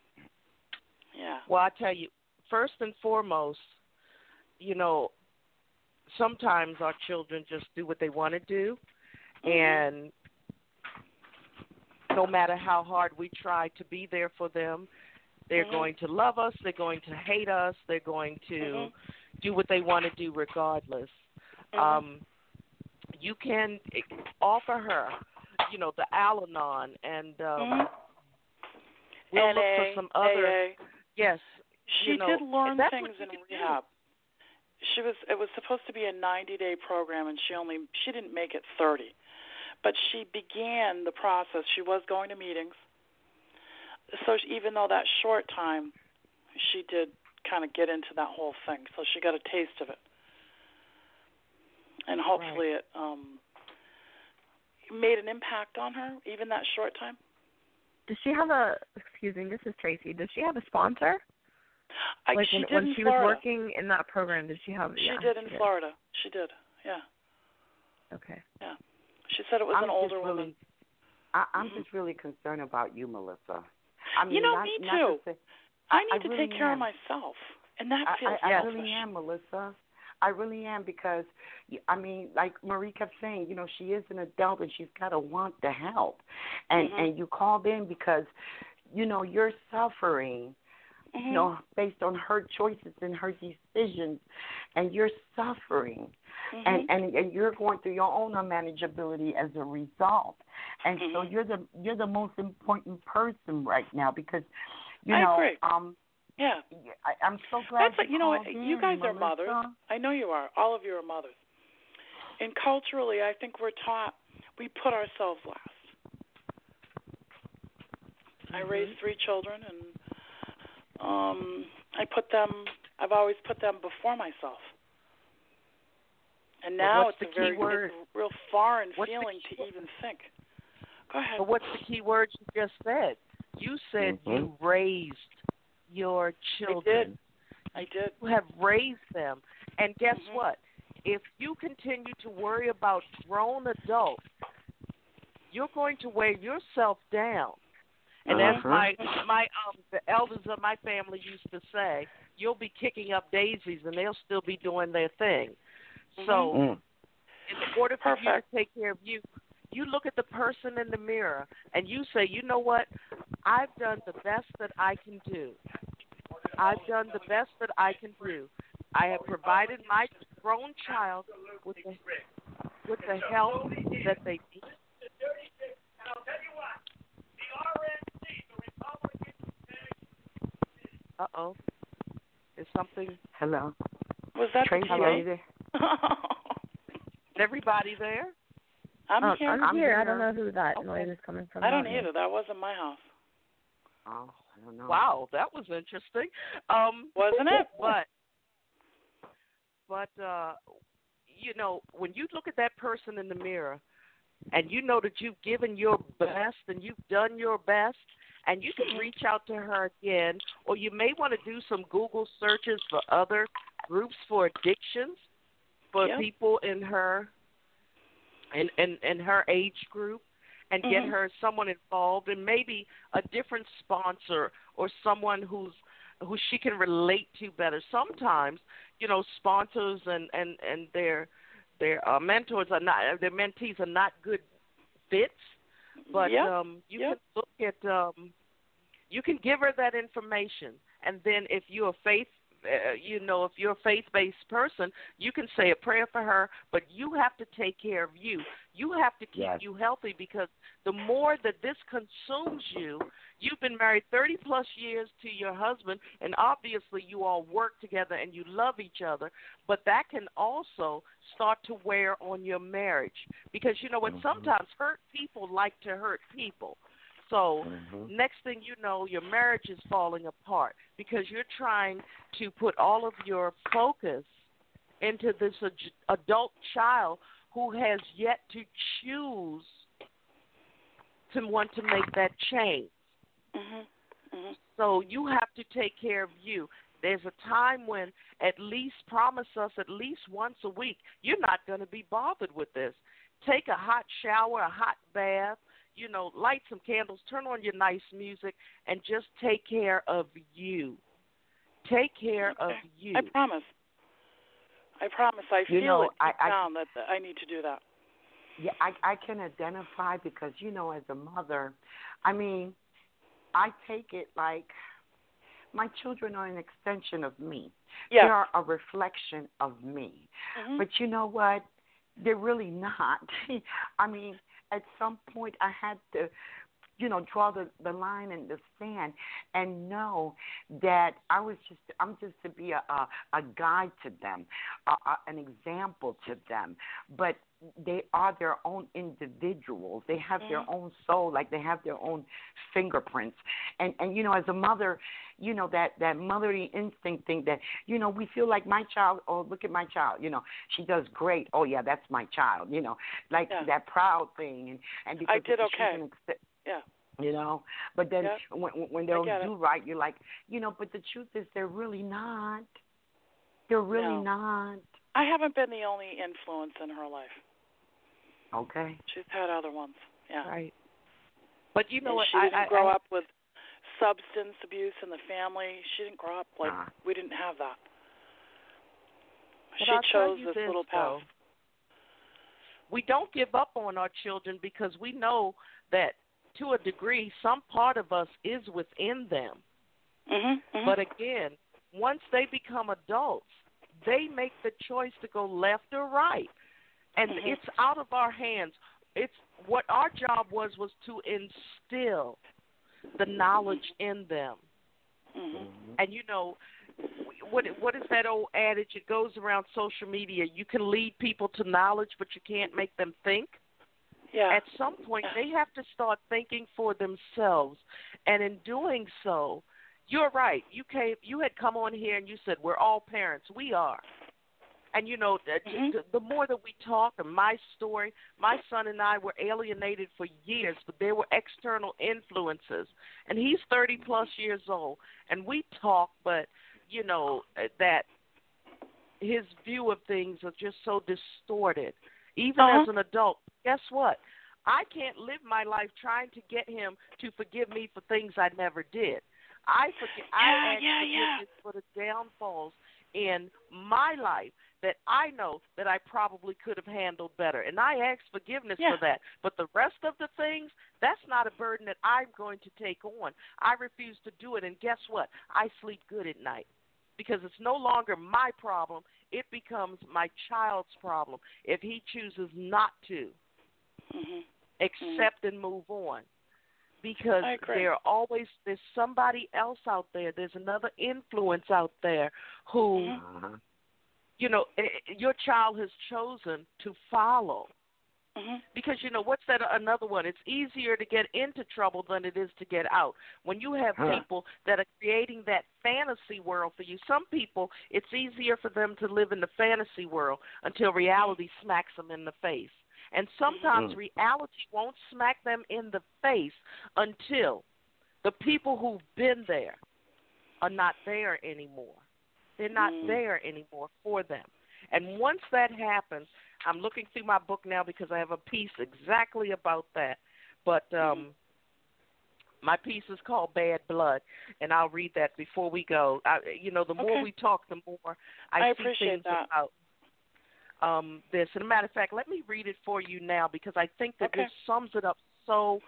Yeah. Well, I tell you, first and foremost, you know, sometimes our children just do what they want to do, and no matter how hard we try to be there for them, they're Mhm. going to love us, they're going to hate us, they're going to Mhm. Do what they want to do regardless. Mhm. Um, you can offer her, you know, the Al-Anon, and um, Mhm. we'll look for some other. Yes, She you know, did learn things in do. rehab. She was it was supposed to be a 90-day program and she only she didn't make it 30. But she began the process. She was going to meetings. So she, even though that short time, she did kind of get into that whole thing. So she got a taste of it. And hopefully it um made an impact on her even that short time. Does she have a? Excuse me, this is Tracy. Does she have a sponsor? I, like she when, did when in she Florida. was working in that program, did she have? She yeah, did in she Florida. She did. Yeah. Okay. Yeah. She said it was I'm an older just woman. really, I, I'm Mhm. just really concerned about you, Melissa. I mean, You know, not, me not too. To say, I need I to really take care am. of myself, and that feels I, I selfish. really am, Melissa. I really am because, I mean, like Marie kept saying, you know, she is an adult and she's got to want to help, and Mhm. and you called in because, you know, you're suffering, Mhm. you know, based on her choices and her decisions, and you're suffering, Mhm. and and and you're going through your own unmanageability as a result, and so Mhm. you're the you're the most important person right now because, you I know, agree. um. yeah, I, I'm so glad That's like- you know what, you guys are mothers. I know you are. All of you are mothers. and culturally, I think we're taught we put ourselves last. I Mm-hmm. raised three children, and um, I put them. I've always put them before myself. And now it's a key very word? it's real foreign What's feeling to even think. Go ahead. But what's the key word you just said? You said you raised your children. I did. You have raised them. And guess Mhm. what? If you continue to worry about grown adults, you're going to wear yourself down. And as Uh-huh. my my um the elders of my family used to say, you'll be kicking up daisies and they'll still be doing their thing. So Mm. in order for you to take care of you, you look at the person in the mirror and you say, you know what? I've done the best that I can do. I've done the best that I can do. I have provided my grown child with the with the help that they need. Uh oh. Is something Hello. Was that Tracy, the are TV? you everybody there? I'm Um, here. I'm, I'm here. I don't know who that Okay. noise is coming from. I don't Not me. either. That wasn't my house, Oh, I don't know. Wow, that was interesting. Um wasn't it? but but uh you know when you look at that person in the mirror and you know that you've given your best and you've done your best and you can reach out to her again or you may want to do some google searches for other groups for addictions for Yep. people in her in, in in her age group and get Mhm. her someone involved and maybe a different sponsor or someone who's who she can relate to better. Sometimes, you know, sponsors and and and their their uh, mentors are not their mentees are not good fits, but Yep. um you Yep. can look at um you can give her that information and then if you're a faith uh, you know if you're a faith-based person you can say a prayer for her but you have to take care of you you have to keep Yes. you healthy because the more that this consumes you you've been married 30 plus years to your husband and obviously you all work together and you love each other but that can also start to wear on your marriage because you know what Mhm. sometimes hurt people like to hurt people so Mhm. next thing you know your marriage is falling apart because you're trying to put all of your focus into this ad- adult child who has yet to choose to want to make that change Mhm. Mhm. so you have to take care of you. There's a time when at least promise us at least once a week you're not going to be bothered with this. Take a hot shower, a hot bath, you know, light some candles, turn on your nice music and just take care of you. Take care of you. I promise. I promise. I feel know, it I- I- down that I need to do that. Yeah, I I can identify because you know, as a mother, I mean, I take it like my children are an extension of me. They are a reflection of me. Mhm. But you know what? They're really not. I mean, at some point, I had to, you know, draw the the line in the sand and know that I was just I'm just to be a a, a guide to them, a, a, an example to them. But they are their own individuals. They have their Mhm. own soul, like they have their own fingerprints. And and you know, as a mother, you know that that motherly instinct thing that you know we feel like my child. Oh, look at my child. You know, she does great. Oh yeah, that's my child. You know, like Yeah. that proud thing. And and because I did she's okay. an ex- Yeah. you know. But then Yep. when when they'll get it. do right, you're like, you know. But the truth is, they're really not. They're really No. not. I haven't been the only influence in her life. Okay. She's had other ones. Yeah. Right. But you know and what? she I, didn't I, grow I, up with substance abuse in the family. She didn't grow up like Ah. we didn't have that. But she I'll chose this this, little though. path. we don't give up on our children because we know that to a degree some part of us is within them. Mhm. mhm. But again, once they become adults, they make the choice to go left or right. And Mhm. it's out of our hands. It's what our job was was to instill the knowledge in them. Mhm. And you know, what what is that old adage? It goes around social media. You can lead people to knowledge, but you can't make them think. Yeah. At some point, they have to start thinking for themselves, and in doing so, you're right. You came, you had come on here and you said we're all parents. We are. And you know, mm-hmm. the, the more that we talk, and my story, my son and I were alienated for years, but there were external influences. And he's 30 plus years old, and we talk, but you know that his view of things are just so distorted. Even uh-huh. as an adult, guess what? I can't live my life trying to get him to forgive me for things I never did. I forgive. Yeah, I ask yeah, forgiveness yeah. for the downfalls in my life that I know that I probably could have handled better. And I ask forgiveness Yeah. for that. But the rest of the things, that's not a burden that I'm going to take on. I refuse to do it. And guess what? I sleep good at night because it's no longer my problem. It becomes my child's problem if he chooses not to Mhm. accept and move on because there are always there's somebody else out there there's another influence out there who Mhm. Uh-huh. you know eh, eh, your child has chosen to follow Mhm. because you know what's that another one it's easier to get into trouble than it is to get out when you have Huh. people that are creating that fantasy world for you some people it's easier for them to live in the fantasy world until reality smacks them in the face and sometimes Mhm. reality won't smack them in the face until the people who've been there are not there anymore they're not Mm. there anymore for them and once that happens I'm looking through my book now because I have a piece exactly about that. But um my piece is called Bad Blood, and I'll read that before we go. I, you know, the more we talk, the more I, I see appreciate things that. about um this. And a matter of fact, let me read it for you now because I think that Okay. this sums it up so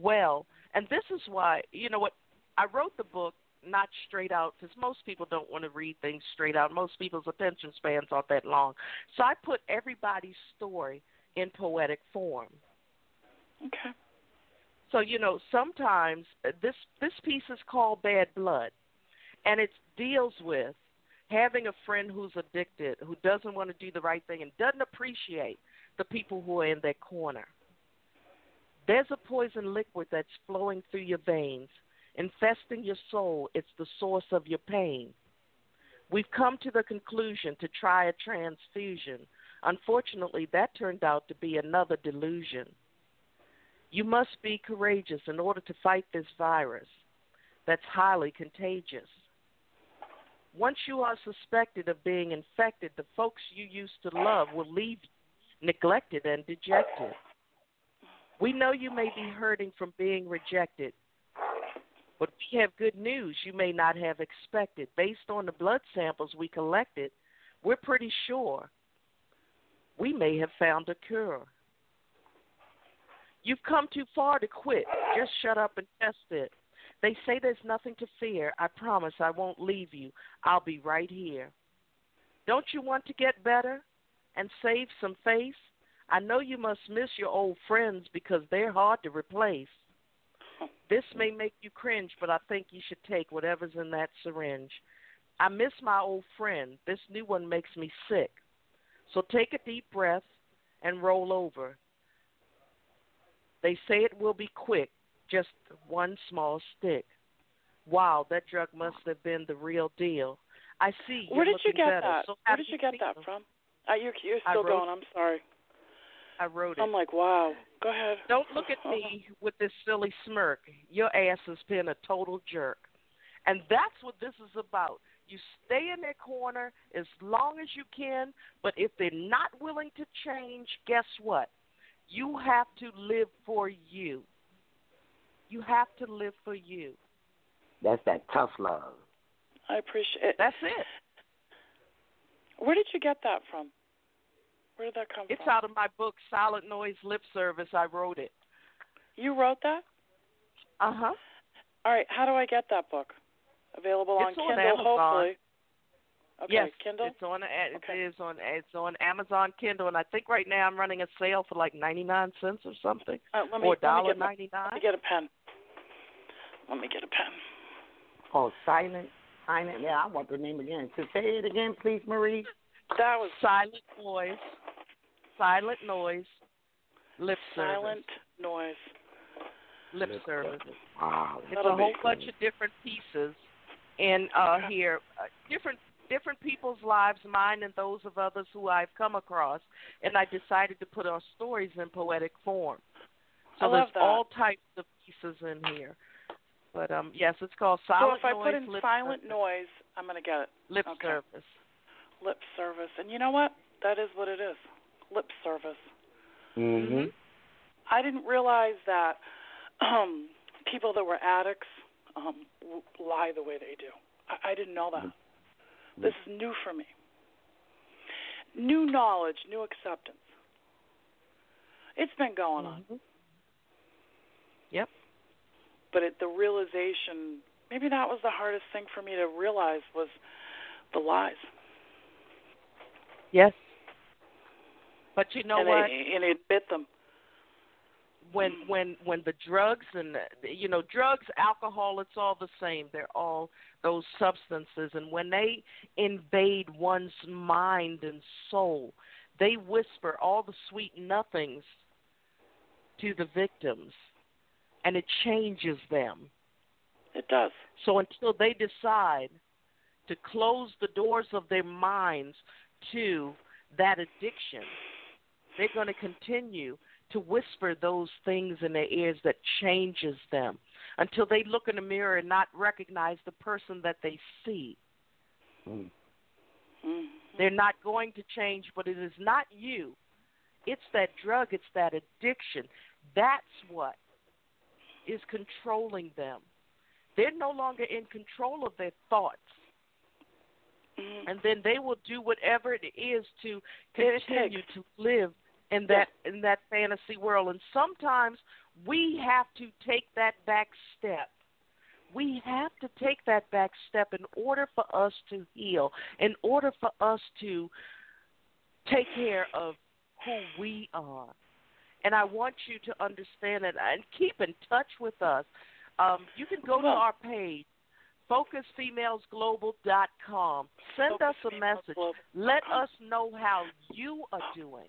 well. And this is why, you know what, I wrote the book not straight out because most people don't want to read things straight out. Most people's attention spans aren't that long. So I put everybody's story in poetic form. Okay. So you know, sometimes uh, this this piece is called Bad Blood, and it deals with having a friend who's addicted, who doesn't want to do the right thing, and doesn't appreciate the people who are in their corner. There's a poison liquid that's flowing through your veins, infesting your soul. It's the source of your pain. We've come to the conclusion to try a transfusion. Unfortunately, that turned out to be another delusion. You must be courageous in order to fight this virus that's highly contagious. Once you are suspected of being infected, the folks you used to love will leave you neglected and dejected. We know you may be hurting from being rejected, but we have good news you may not have expected. Based on the blood samples we collected, we're pretty sure we may have found a cure. You've come too far to quit. Just shut up and test it. They say there's nothing to fear. I promise I won't leave you. I'll be right here. Don't you want to get better and save some face? I know you must miss your old friends because they're hard to replace. This may make you cringe, but I think you should take whatever's in that syringe. I miss my old friend. This new one makes me sick. So take a deep breath and roll over. They say it will be quick, just one small stick. Wow, that drug must have been the real deal. I see. You're Where did you get better. that? So Where did you get that from? Uh, you're you're still wrote- going. I'm sorry. I wrote it. I'm like, wow. Go ahead. Don't look at me with this silly smirk. Your ass has been a total jerk. And that's what this is about. You stay in their corner as long as you can, but if they're not willing to change, guess what? You have to live for you. You have to live for you. That's that tough love. I appreciate it. That's it. Where did you get that from? Where did that come It's from? It's out of my book, Silent Noise Lip Service. I wrote it. You wrote that? Uh huh. All right. How do I get that book? Available It's on on Kindle, Amazon. hopefully. Okay, yes, Kindle. it's on. It Okay. is on. It's on Amazon Kindle, and I think right now I'm running a sale for like ninety nine cents or something, Uh, let me, or dollar get my- ninety Let me get a pen. Let me get a pen. Oh, silent. Silent. Yeah, I want the name again. To say it again, please, Marie. That was Silent noise. Silent noise. Lip service. silent noise. service. Lip service. Wow. It's That'll a whole cool. bunch of different pieces, in uh, here uh, different different people's lives, mine and those of others who I've come across, and I decided to put our stories in poetic form. So I love there's that. all types of pieces in here. But um, yes, it's called silent. Noise. So silent if I put in lip silent service. noise, I'm gonna get it. lip okay. service. Lip service. And you know what? That is what it is. Lip service. Mm-hmm. I didn't realize that um people that were addicts um lie the way they do. I, I didn't know that. This is new for me. New knowledge, new acceptance. It's been going on, Mhm. Yep. But it, the realization, maybe that was the hardest thing for me to realize was the lies. Yes. But you know and what? They, and admit them. when when when the drugs and the, you know drugs alcohol it's all the same they're all those substances and when they invade one's mind and soul they whisper all the sweet nothings to the victims and it changes them It does. so until they decide to close the doors of their minds to that addiction, they're going to continue to whisper those things in their ears that changes them until they look in the mirror and not recognize the person that they see. Mm. Mm. They're not going to change, but it is not you. It's that drug, it's that addiction. That's what is controlling them. They're no longer in control of their thoughts. Mm. and then they will do whatever it is to continue to live in that in that fantasy world and sometimes we have to take that back step we have to take that back step in order for us to heal in order for us to take care of who we are and i want you to understand that and keep in touch with us um, you can go to our page focusfemalesglobal.com. Send us a message. Let us know how you are doing.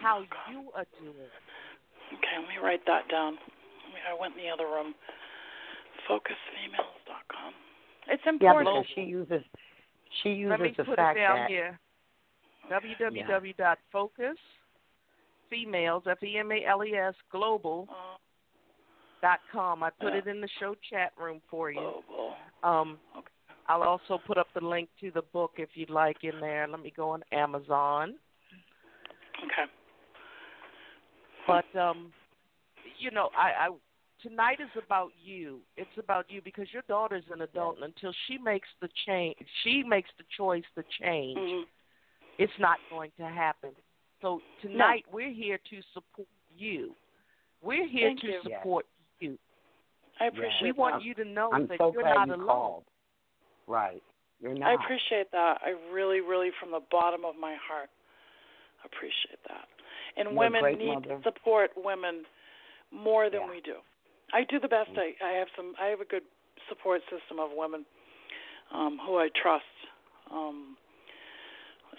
How you are doing. Okay, let me write that down. I went in the other room. Focusfemales.com. It's Yeah, important. because she uses she uses Let me the put fact it down that here. www.focusfemales, F E M A L E S, global Uh, dot com. I put Yeah. it in the show chat room for you. global. Um, Okay. I'll also put up the link to the book if you'd like in there. Let me go on Amazon. Okay. But um, you know, I, I tonight is about you. It's about you because your daughter's an adult, and until she makes the change, she makes the choice to change. hmm It's not going to happen. So tonight we're here to support you. We're here Thank to you. support you. I appreciate We that. want you to know I'm that so you're not you alone. called. Right. You're not. I appreciate that. I really, really, from the bottom of my heart, appreciate that. And You're women great need mother. to support women more than Yeah. we do. I do the best. I, I have some. I have a good support system of women um, who I trust. Um,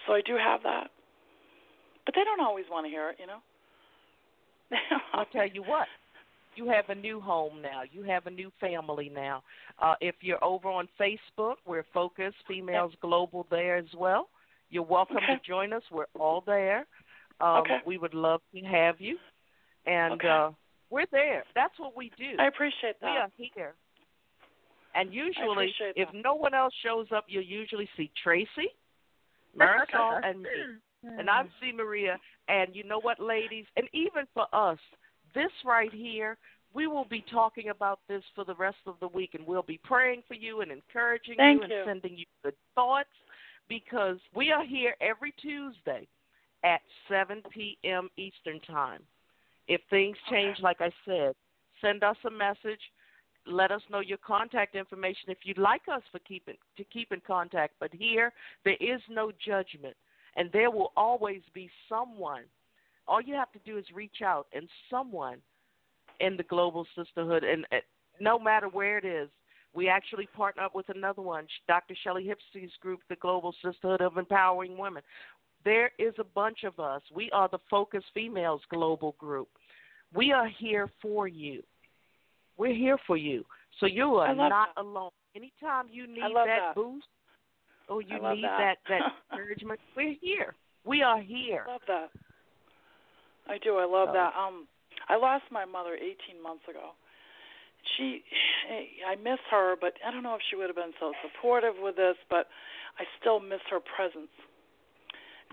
so I do have that, but they don't always want to hear it. You know. I'll tell you what. You have a new home now. You have a new family now. Uh, if you're over on Facebook, we're Focus Females Global there as well. You're welcome Okay. to join us. We're all there. Um, Okay. We would love to have you. And Okay. uh, we're there. That's what we do. I appreciate that. we are here. And usually, if no one else shows up, you'll usually see Tracy, Marisol, and me. And I'm C. Maria. And you know what, ladies? And even for us, this right here, we will be talking about this for the rest of the week, and we'll be praying for you and encouraging Thank you and sending you good thoughts because we are here every Tuesday at 7 p.m. Eastern Time. If things change, like I said, send us a message. Let us know your contact information if you'd like us for keep in, to keep in contact. But here, there is no judgment, and there will always be someone. All you have to do is reach out, and someone in the global sisterhood, and uh, no matter where it is, We actually partner up with another one, Dr. Shelley Hipsey's group, the Global Sisterhood of Empowering Women. There is a bunch of us. We are the Focus Females Global Group. We are here for you. We're here for you. So you are not that. alone. Anytime you need that, that, boost or you need that. that, that encouragement, we're here. We are here. I love that. I do. I love So- that. Um, I lost my mother 18 months ago. She, I miss her, but I don't know if she would have been so supportive with this, but I still miss her presence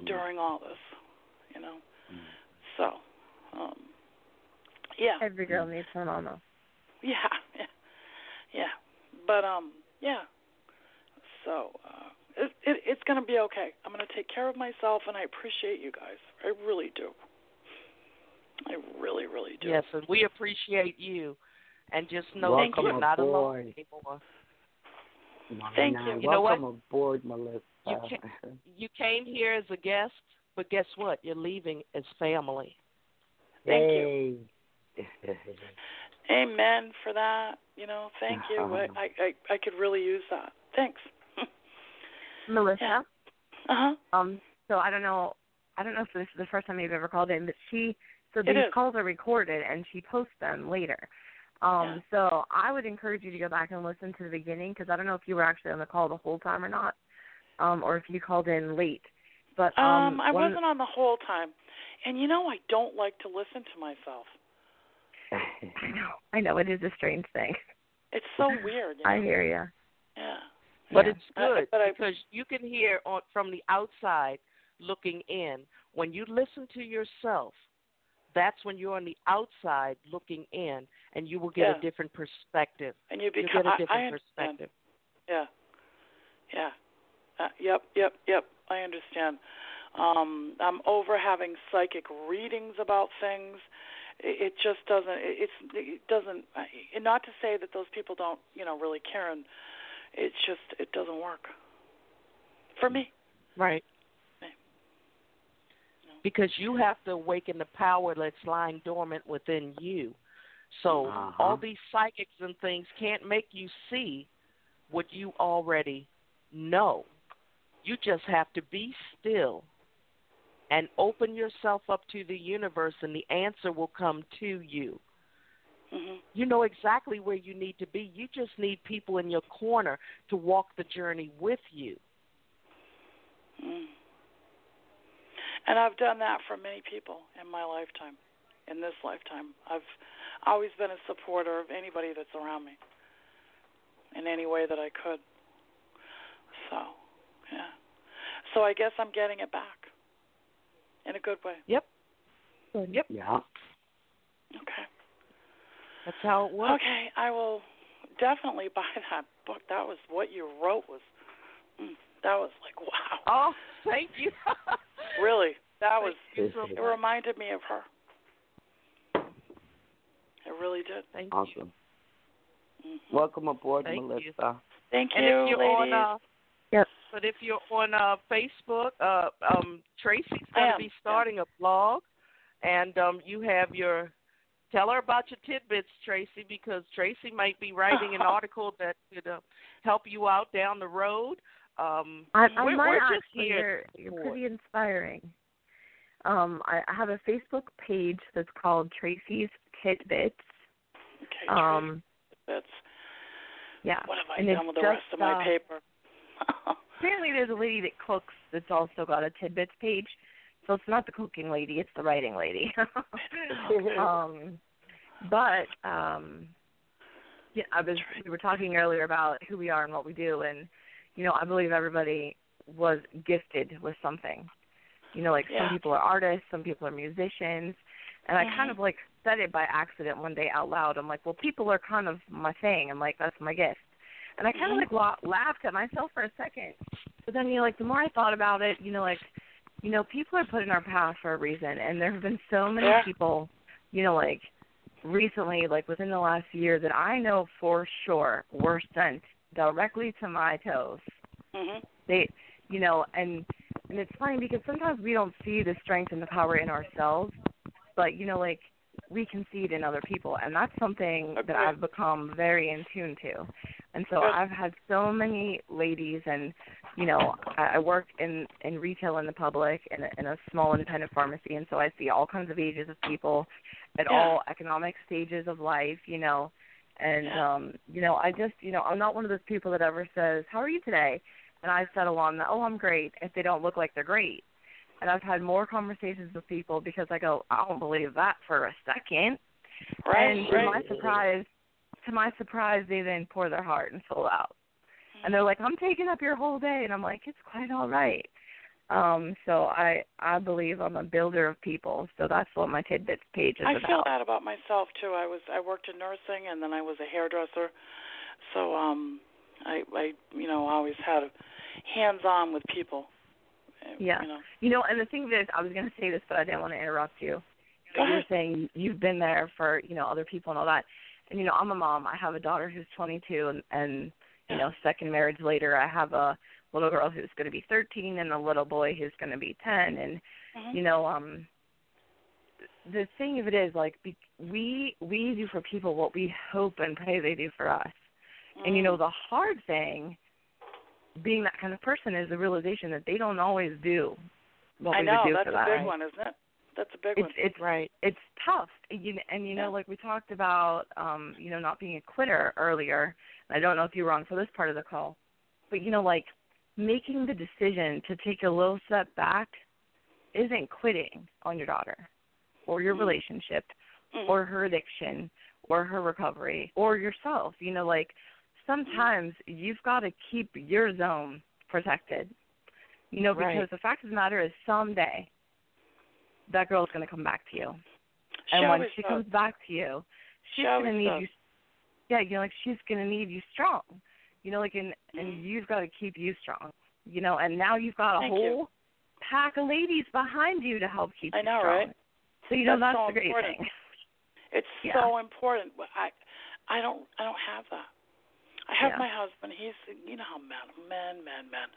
during all this, you know. So, um, yeah, Every girl needs her mama. yeah, yeah, yeah. But um, yeah. So uh, it, it it's gonna be okay. I'm gonna take care of myself, and I appreciate you guys. I really do. I really, really do. Yes, and we appreciate you. And just know Welcome that you're not alone aboard. anymore. Thank Nah, you. You know what? Welcome aboard, Melissa. You You came here as a guest, but guess what? You're leaving as family. Thank you. Amen for that. You know, thank you. I uh-huh. I I, I could really use that. Thanks. Melissa. Yeah. Uh huh. Um. So I don't know. I don't know if this is the first time you've ever called in, but she. So these calls are recorded, and she posts them later. Um. So I would encourage you to go back and listen to the beginning because I don't know if you were actually on the call the whole time or not, um, or if you called in late. But um, Um, I wasn't on the whole time, and you know I don't like to listen to myself. I know. I know it is a strange thing. It's so weird. You know? I hear you. Yeah. But Yeah. it's good but I- because you can hear on, from the outside looking in. When you listen to yourself, that's when you're on the outside looking in, and you will get Yeah. a different perspective. And you You become. get a different understand. perspective. Yeah. Yeah. Uh, yep. Yep. Yep. I understand. Um, I'm over having psychic readings about things. It, it just doesn't. It, it's. It doesn't. I- not to say that those people don't, you know, really care. And it's just. It doesn't work. For me. Right. No. Because you have to awaken the power that's lying dormant within you. So Uh-huh. all these psychics and things can't make you see what you already know. You just have to be still and open yourself up to the universe, and the answer will come to you. Mhm. You know exactly where you need to be. You just need people in your corner to walk the journey with you. Mm. And I've done that for many people in my lifetime, in this lifetime. I've always been a supporter of anybody that's around me in any way that I could. So, yeah. So I guess I'm getting it back in a good way. Yep. Yep. Yeah. Okay. That's how it works. Okay, I will definitely buy that book. That was what you wrote was mm, that was like wow. Oh, thank you. Really. That was you it reminded me of her. It really did. Thank you. Awesome. Mhm. Welcome aboard, Thank you. Melissa. Thank And you, if you're ladies. on uh Yep. but if you're on uh Facebook, uh um Tracy's gonna am, be yeah. starting a blog and um you have your tell her about your tidbits, Tracy, because Tracy might be writing an article that could uh, help you out down the road. Um I, I we're, might we're just actually. here You're, you're pretty inspiring. Um, I, I have a Facebook page that's called Tracy's Tidbits. okay, Um, that's yeah. what have I and done it's with the just, rest of my uh, paper? Apparently, there's a lady that cooks that's also got a tidbits page. So it's not the cooking lady; it's the writing lady. um, but um, yeah, I was. We were talking earlier about who we are and what we do, and you know, I believe everybody was gifted with something. You know, like Yeah. some people are artists, some people are musicians, and I kind Mhm. of like said it by accident one day out loud. I'm like, well, people are kind of my thing. I'm like, that's my gift. And I kind of Mhm. like la- laughed at myself for a second. But then, you know, like the more I thought about it, you know, like, you know, people are put in our path for a reason, and there have been so many Yeah. people, you know, like recently, like within the last year, that I know for sure were sent directly to my toes. mhm. They, you know, and and it's funny because sometimes we don't see the strength and the power in ourselves, but you know, like we can see it in other people, and that's something that I've become very in tune to. And so I've had so many ladies, and you know, I work in in retail in the public in a, in a small independent pharmacy, and so I see all kinds of ages of people at Yeah. all economic stages of life. You know, and Yeah. um, you know, I just you know, I'm not one of those people that ever says, "How are you today?" and I settle on the, "Oh, I'm great," if they don't look like they're great. And I've had more conversations with people because I go, "I don't believe that for a second. Right, And to right. my surprise, to my surprise, they then pour their heart and soul out. And they're like, "I'm taking up your whole day," and I'm like, "It's quite all right." Um, so I I believe I'm a builder of people. So that's what my tidbits page is I about. I feel that about myself too. I was I worked in nursing and then I was a hairdresser. So um I I you know, always had hands on with people. Uh, Yeah. You know. You know, and the thing is, I was going to say this, but I didn't want to interrupt you. Go you were saying you've been there for you know other people and all that. And you know, I'm a mom. I have a daughter who's 22, and and you know, second marriage later, I have a little girl who's going to be 13 and a little boy who's going to be 10. And Mhm. you know, um, the thing of it is, like, be, we we do for people what we hope and pray they do for us. And you know, Mm. the hard thing, being that kind of person, is the realization that they don't always do what I we know, would do that's for a big one, isn't it? That's a big It's one. it's Right. it's tough you, and you know Yeah. like we talked about um you know not being a quitter earlier i don't know if you were on for this part of the call but you know like making the decision to take a little step back isn't quitting on your daughter or your Mhm. relationship Mhm. or her addiction or her recovery or yourself you know like sometimes you've got to keep your zone protected you know because Right. the fact of the matter is someday that girl's going to come back to you and when she comes back to you, she's gonna need does. you. Yeah, you know, like she's gonna need you strong. You know, like and and Mhm. you've got to keep you strong. You know, and now you've got a Thank you. whole pack of ladies behind you to help keep you strong. I know, strong. right? So you know That's that's, so the great important. thing. It's Yeah. so important. I I don't I don't have that. I have Yeah. my husband. He's you know how men men men men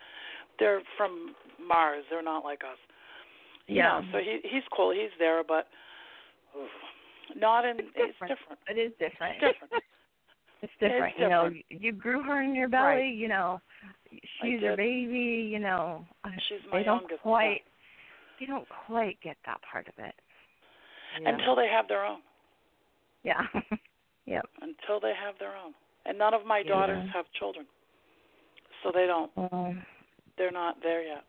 they're from Mars. They're not like us. Yeah. know, so he he's cool. He's there, but oof, not in. It's It's different. different. It is different. It's different. It's different. You know, you grew her in your belly. Right. You know, she's your baby. You know, She's my they don't youngest. quite. They don't quite get that part of it. Yeah. Until they have their own. Yeah. yep. Until they have their own. And none of my Yeah. daughters have children, so they don't. Um, they're not there yet.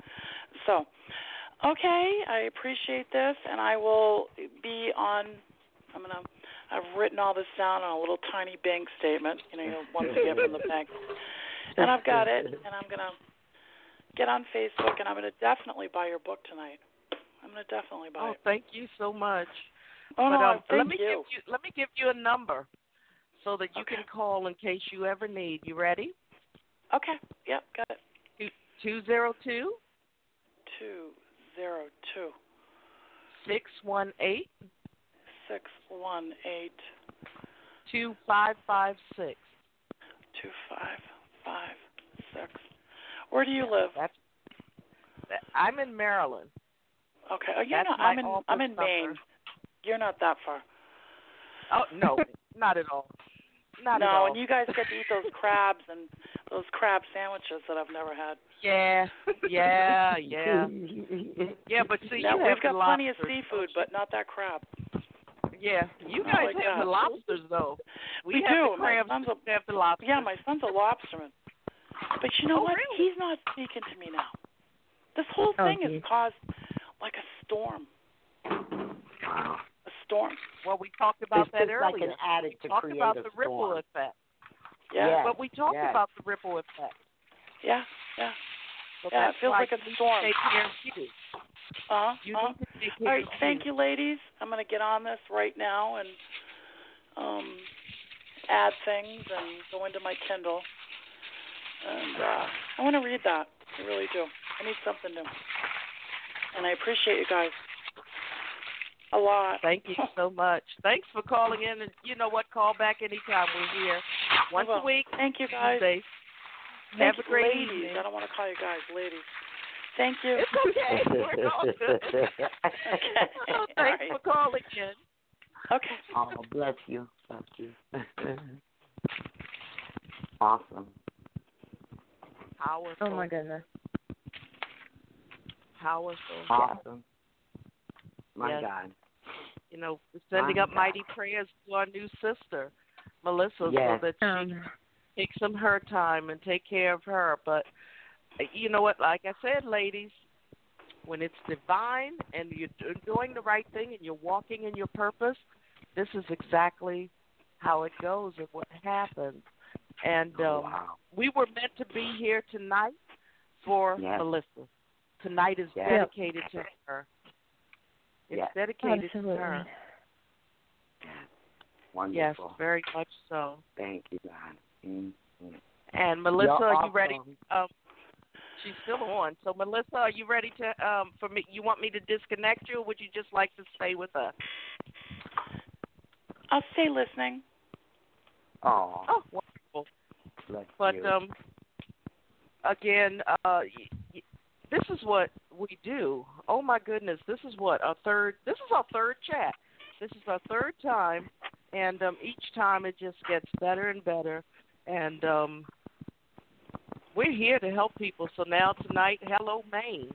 So, okay, I appreciate this, and I will be on. I'm gonna. I've written all this down on a little tiny bank statement. You know, you know, ones you get from the bank, and I've got it. And I'm gonna get on Facebook, and I'm gonna definitely buy your book tonight. I'm gonna definitely buy Oh, it. Oh, thank you so much. Oh but no, um, thank let me you. give you let me give you a number so that you Okay. can call in case you ever need. You ready? Okay. Yep, got it. Two zero two Two zero two six one eight six one eight two five five six. two five five six. Where do you live? That's that- I'm in Maryland. Okay. Oh, you're That's not. I'm in. I'm in number. Maine. You're not that far. Oh no, not at all. Not no, at all. and you guys get to eat those crabs and those crab sandwiches that I've never had. Yeah, yeah, yeah, yeah. But see, now you we've got plenty of seafood, but not that crab. yeah, you Oh, guys my have God. the lobsters though. We have do. The My crabs, son's a- we have the lobsters. Yeah, my son's a lobsterman. But you know Oh, what? really? He's not speaking to me now. This whole Oh, thing geez. has caused like a storm. A storm. Well, we talked about it's that just like earlier. an addict to talked create about a the ripple effect. Yeah. Yes, But we talked yes. about the ripple effect. Yeah. Yeah. So Yeah, it feels why like a you to storm. Take care of you. Uh-huh. You uh-huh. need take care right, of thank you, ladies. I'm going to get on this right now and um, add things and go into my Kindle. And uh, I want to read that. I really do. I need something new. And I appreciate you guys a lot. Thank you so much. Thanks for calling in, and you know what? Call back anytime. We're here once will. a week. Thank you, guys. Tuesdays. Thank Have a great ladies. evening. I don't want to call you guys ladies. Thank you. It's okay. We're all good. Okay. All thanks right. for calling in. Okay. oh, bless you. Bless you. Awesome. Powerful. Oh my goodness. Powerful. Awesome. My Yes. God. You know, sending up mighty prayers to our new sister, Melissa, Yes. so that she Um, take some her time and take care of her. But uh, you know what? Like I said, ladies, when it's divine and you're doing the right thing and you're walking in your purpose, this is exactly how it goes and what happens. And Oh, um, wow. we were meant to be here tonight for Yes. Melissa. Tonight is Yes. dedicated to her. It's Yes. dedicated absolutely. to her. Yes, Wonderful. very much so. Thank you, God. mm And Melissa, You're are you ready? Um, she's still on. So Melissa, are you ready to um for me? You want me to disconnect you, or would you just like to stay with us? I'll stay listening. Oh, Oh, wonderful. bless But you. um, again, uh, y- y- this is what we do. Oh my goodness, this is what our third. This is our third chat. This is our third time, and um, each time it just gets better and better. And um, we're here to help people. So now tonight, hello Maine.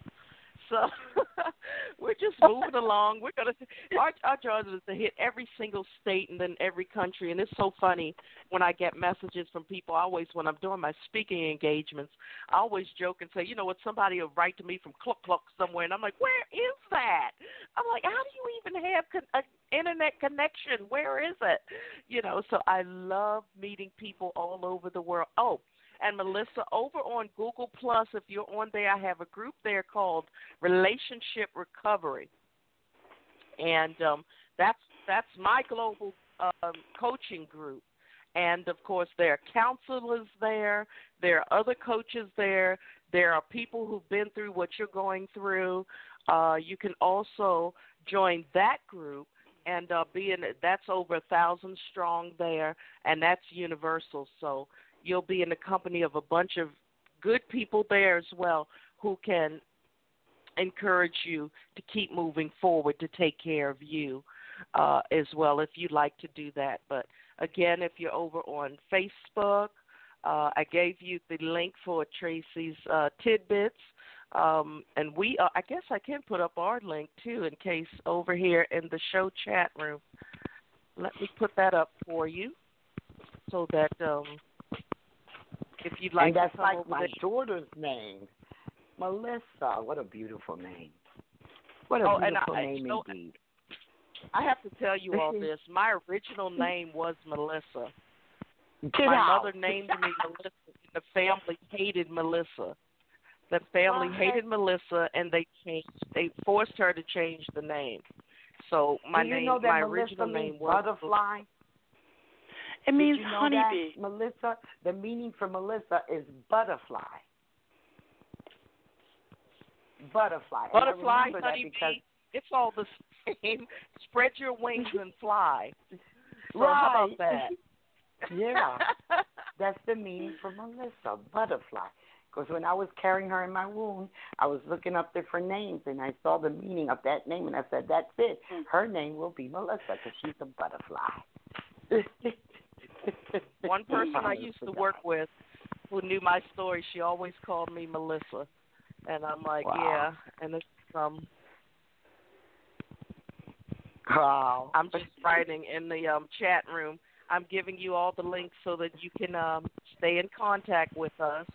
So we're just moving along. We're gonna our our job is to hit every single state and then every country. And it's so funny when I get messages from people. I always when I'm doing my speaking engagements, I always joke and say, you know what, somebody will write to me from Cluck Cluck somewhere, and I'm like, where is that? I'm like, how do you even have con- an internet connection? Where is it? You know, so I love meeting people all over the world. Oh, and Melissa, over on Google Plus, if you're on there, I have a group there called Relationship Recovery, and um, that's that's my global um, coaching group. And of course, there are counselors there. There are other coaches there. There are people who've been through what you're going through. Uh, you can also join that group and uh, be in. That's over a thousand strong there, and that's universal. So you'll be in the company of a bunch of good people there as well who can encourage you to keep moving forward to take care of you uh, as well if you'd like to do that. But again, if you're over on Facebook, uh, I gave you the link for Tracy's uh, tidbits. Um, and we, uh, I guess I can put up our link too in case over here in the show chat room. Let me put that up for you so that um, if you'd like and that's like my there. daughter's name, Melissa. What a beautiful name. What a Oh, beautiful I- name indeed. I have to tell you all this. My original name was Melissa. Get My out. mother named me Melissa. and The family hated Melissa. The family hated Melissa, and they changed. They forced her to change the name. So my name, my Melissa original name was butterfly? It means you know honeybee. That, Melissa, the meaning for Melissa is butterfly. Butterfly. Butterfly, honeybee. It's all the same. Spread your wings and fly. So right. how about that? yeah, that's the meaning for Melissa, butterfly. Because when I was carrying her in my womb, I was looking up different names, and I saw the meaning of that name, and I said, "That's it. Mm. Her name will be Melissa because she's a butterfly." One person I used to work with who knew my story, she always called me Melissa. And I'm like, Wow. yeah. And it's um Wow. I'm just writing in the um chat room. I'm giving you all the links so that you can um stay in contact with us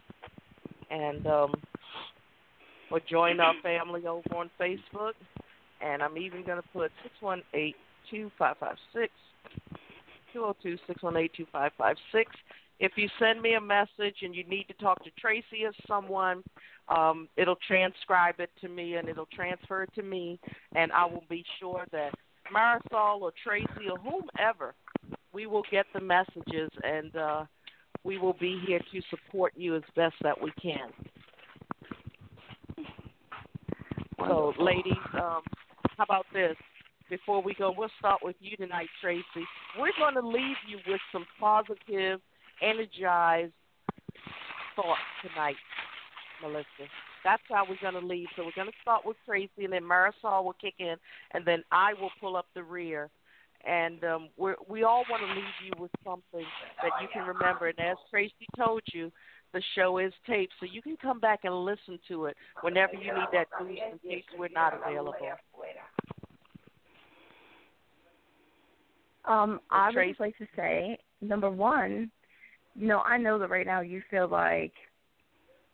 and um or join our family over on Facebook. And I'm even gonna put six one eight two five five six two oh two six one eight two five five six. If you send me a message and you need to talk to Tracy or someone, um, it'll transcribe it to me and it'll transfer it to me, and I will be sure that Marisol or Tracy or whomever, we will get the messages and uh, we will be here to support you as best that we can. So, ladies, um, how about this? Before we go, we'll start with you tonight, Tracy. We're going to leave you with some positive, energized thoughts tonight, Melissa. That's how we're going to leave. So we're going to start with Tracy, and then Marisol will kick in, and then I will pull up the rear, and um, we we all want to leave you with something that you can remember. And as Tracy told you, the show is taped, so you can come back and listen to it whenever you need that boost in case we're not available. Um, I would just like to say, number one, you know, I know that right now you feel like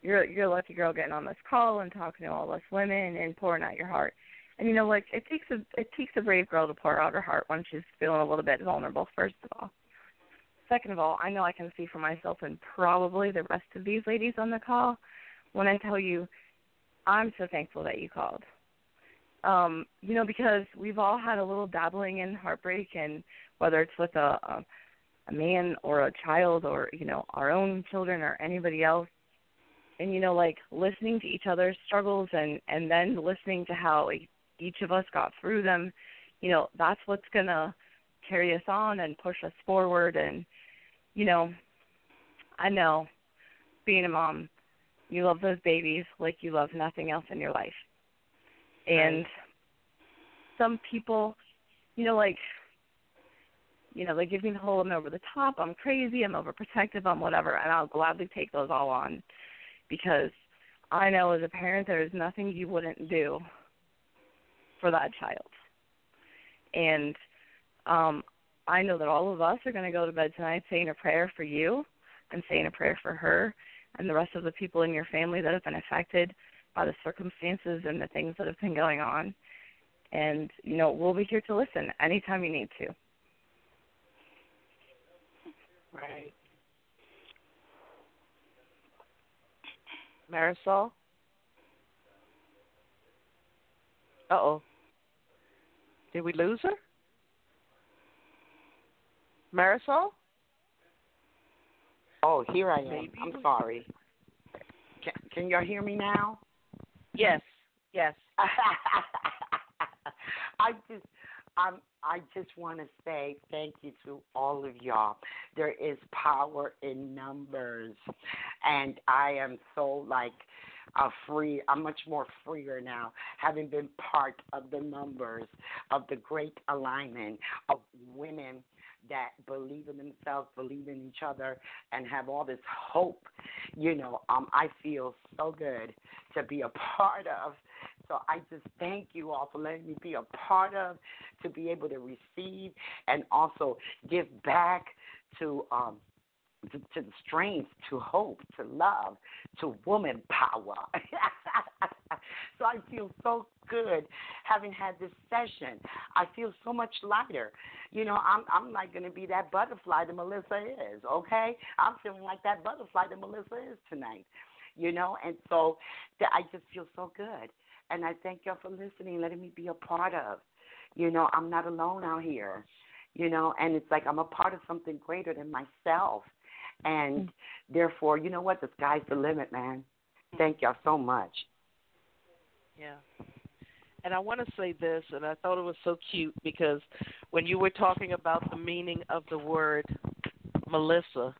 you're you're a lucky girl getting on this call and talking to all us women and pouring out your heart. And you know, like it takes a it takes a brave girl to pour out her heart when she's feeling a little bit vulnerable. First of all, second of all, I know I can see for myself and probably the rest of these ladies on the call when I tell you, I'm so thankful that you called. Um, you know, because we've all had a little dabbling in heartbreak, and whether it's with a, a a man or a child or you know our own children or anybody else. And you know like listening to each other's struggles and and then listening to how each of us got through them you know that's what's going to carry us on and push us forward. And you know i know being a mom you love those babies like you love nothing else in your life. And right. some people you know like you know they give me the whole i'm over the top i'm crazy i'm overprotective i'm whatever and i'll gladly take those all on because i know as a parent there is nothing you wouldn't do for that child. And um, I know that all of us are going to go to bed tonight saying a prayer for you and saying a prayer for her and the rest of the people in your family that have been affected by the circumstances and the things that have been going on. And, you know, we'll be here to listen anytime you need to. Right. Marisol? Uh oh. Did we lose her? Marisol? Oh, here I am. Maybe. I'm sorry. Can, can y'all hear me now? Yes. Yes. I just um I just want to say thank you to all of y'all. There is power in numbers and I am so like a free. I'm much more freer now, having been part of the numbers of the great alignment of women that believe in themselves, believe in each other, and have all this hope. You know, um, I feel so good to be a part of. So I just thank you all for letting me be a part of, to be able to receive and also give back to um, to, to strength, to hope, to love, to woman power. so I feel so good having had this session. I feel so much lighter. You know, I'm I'm going to be that butterfly that Melissa is. Okay, I'm feeling like that butterfly that Melissa is tonight. You know, and so I just feel so good. And I thank y'all for listening, letting me be a part of. You know, I'm not alone out here you know, and it's like I'm a part of something greater than myself. And therefore, you know what? The sky's the limit, man. Thank y'all so much. Yeah. And I want to say this, and I thought it was so cute because when you were talking about the meaning of the word Melissa,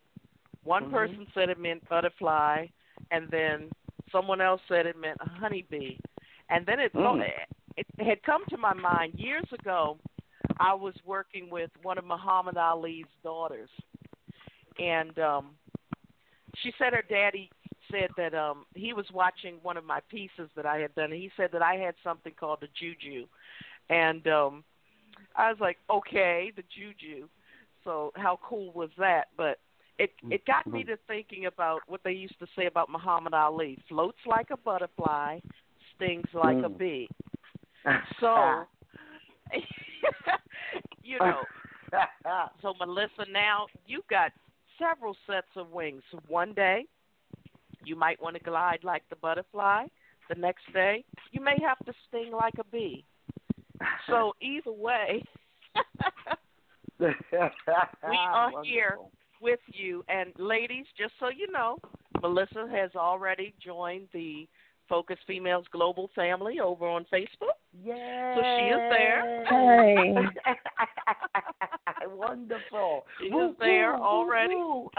one mm-hmm. person said it meant butterfly, and then someone else said it meant a honeybee. And then it, mm. it had come to my mind years ago. I was working with one of Muhammad Ali's daughters, and um she said her daddy said that um he was watching one of my pieces that I had done and he said that I had something called the juju and um I was like okay the juju so how cool was that but it it got me to thinking about what they used to say about Muhammad Ali floats like a butterfly stings like a mm. bee so you know so Melissa now you've got several sets of wings. One day, you might want to glide like the butterfly. The next day, you may have to sting like a bee. So either way, we are Wonderful. here with you. And ladies, just so you know, Melissa has already joined the Focus Females Global family over on Facebook. Yay. So she is there. Hey. Wonderful. She Woo, is there woo, already. woo,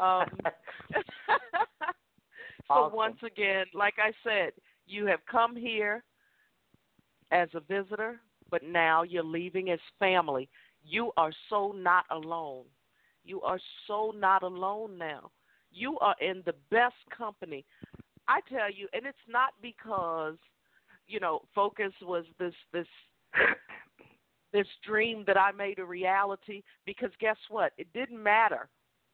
Um, so Awesome. once again, like I said, you have come here as a visitor, but now you're leaving as family. You are so not alone. You are so not alone now. You are in the best company. I tell you, and it's not because, you know, focus was this this this dream that I made a reality because guess what? It didn't matter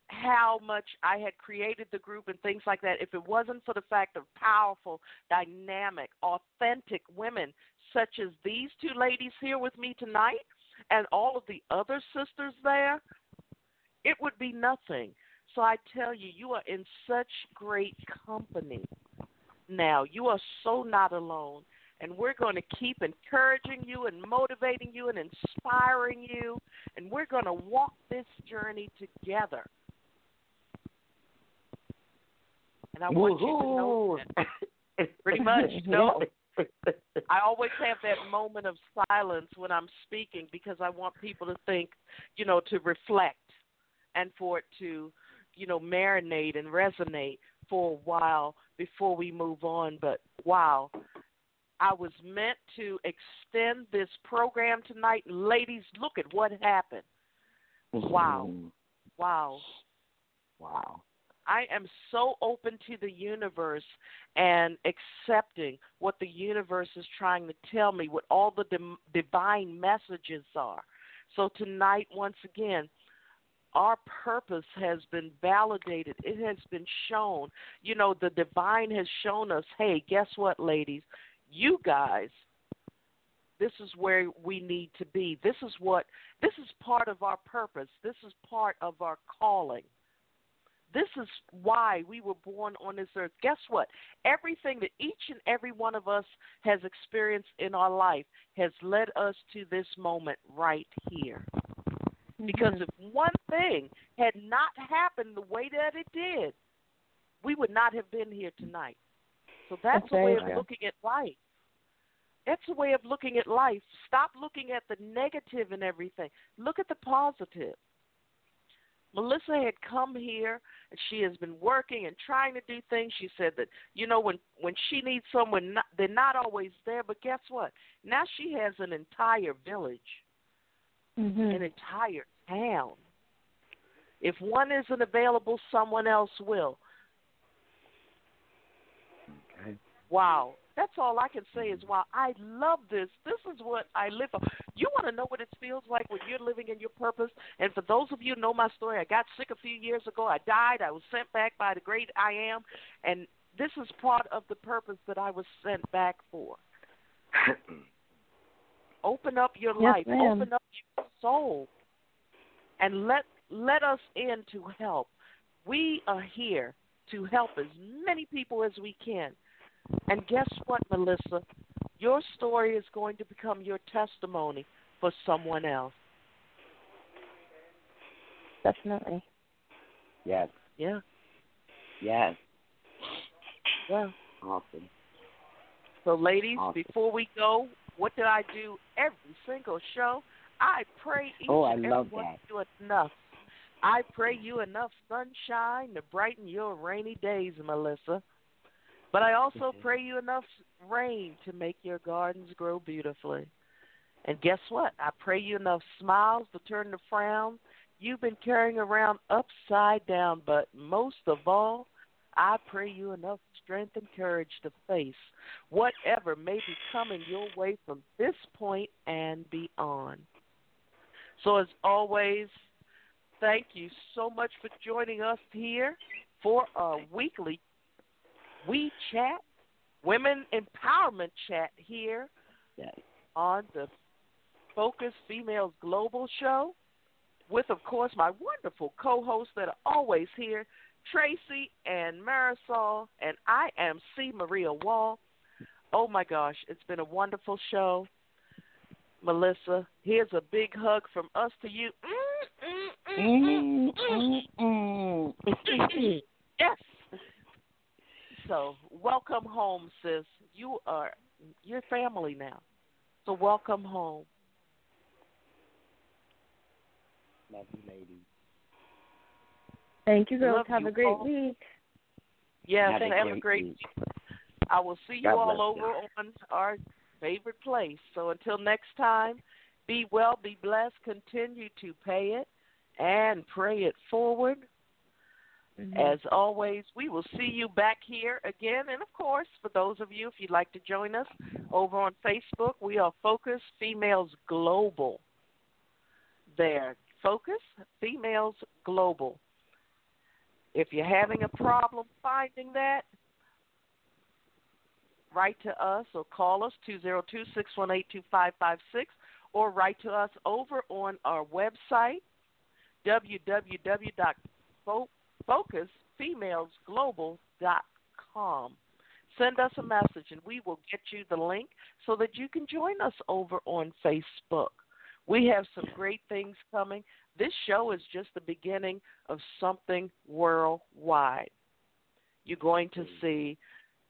how much I had created the group and things like that if it wasn't for the fact of powerful, dynamic, authentic women such as these two ladies here with me tonight and all of the other sisters there, it would be nothing. So I tell you, you are in such great company now. You are so not alone. And we're going to keep encouraging you and motivating you and inspiring you. And we're going to walk this journey together. And I want Woo-hoo. you to know that. Pretty much. No. I always have that moment of silence when I'm speaking because I want people to think, you know, to reflect and for it to, you know, marinate and resonate for a while before we move on. But wow, I was meant to extend this program tonight. Ladies, look at what happened. Wow. Mm-hmm. Wow. Wow. I am so open to the universe and accepting what the universe is trying to tell me, what all the divine messages are. So tonight, once again, our purpose has been validated. It has been shown. You know, the divine has shown us hey, guess what, ladies? You guys, this is where we need to be. This is what, this is part of our purpose. This is part of our calling. This is why we were born on this earth. Guess what? Everything that each and every one of us has experienced in our life has led us to this moment right here. Because Mhm. if one thing had not happened the way that it did, we would not have been here tonight. So that's That's a way very of true. looking at life. That's a way of looking at life. Stop looking at the negative and everything. Look at the positive. Melissa had come here and she has been working and trying to do things. She said that you know when when she needs someone, not, they're not always there. But guess what? Now she has an entire village Mhm. an entire town. If one isn't available, someone else will. Okay. Wow. That's all I can say is wow, I love this. This is what I live for. You want to know what it feels like when you're living in your purpose? And for those of you who know my story, I got sick a few years ago. I died. I was sent back by the great I am. And this is part of the purpose that I was sent back for. Open up your Yes, life. ma'am. Open up your soul. And let let us in to help. We are here to help as many people as we can. And guess what, Melissa? Your story is going to become your testimony for someone else. Definitely. yes. Yeah, Yes. yeah. Awesome. So, ladies, Awesome. before we go, what did I do every single show? I pray each Oh, I and love every one that. of you enough. I pray you enough sunshine to brighten your rainy days, Melissa. But I also Mhm. pray you enough rain to make your gardens grow beautifully. And guess what? I pray you enough smiles to turn the frown you've been carrying around upside down. But most of all, I pray you enough strength and courage to face whatever may be coming your way from this point and beyond. So, as always, thank you so much for joining us here for our weekly We Chat, Women Empowerment Chat here Yes. on the Focus Females Global Show with, of course, my wonderful co hosts that are always here, Tracy and Marisol, and I am C. Maria Wall. Oh my gosh, it's been a wonderful show. Melissa, here's a big hug from us to you. Mm, mm, mm, mm, mm. yes. So, welcome home, sis. You are your family now. So, welcome home. Love you, ladies. Thank you, girls. Love Have you a great all. week. Yes, Have have, a a great great week. I will see you God all over you. on our favorite place. So until next time, be well, be blessed, continue to pay it and pray it forward. Mm-hmm. As always, we will see you back here again. And of course, for those of you, if you'd like to join us over on Facebook, we are Focus Females Global. There, Focus Females Global. If you're having a problem finding that, write to us or call us 202 618 2556 or write to us over on our website www.focusfemalesglobal.com. Send us a message and we will get you the link so that you can join us over on Facebook. We have some great things coming. This show is just the beginning of something worldwide. You're going to see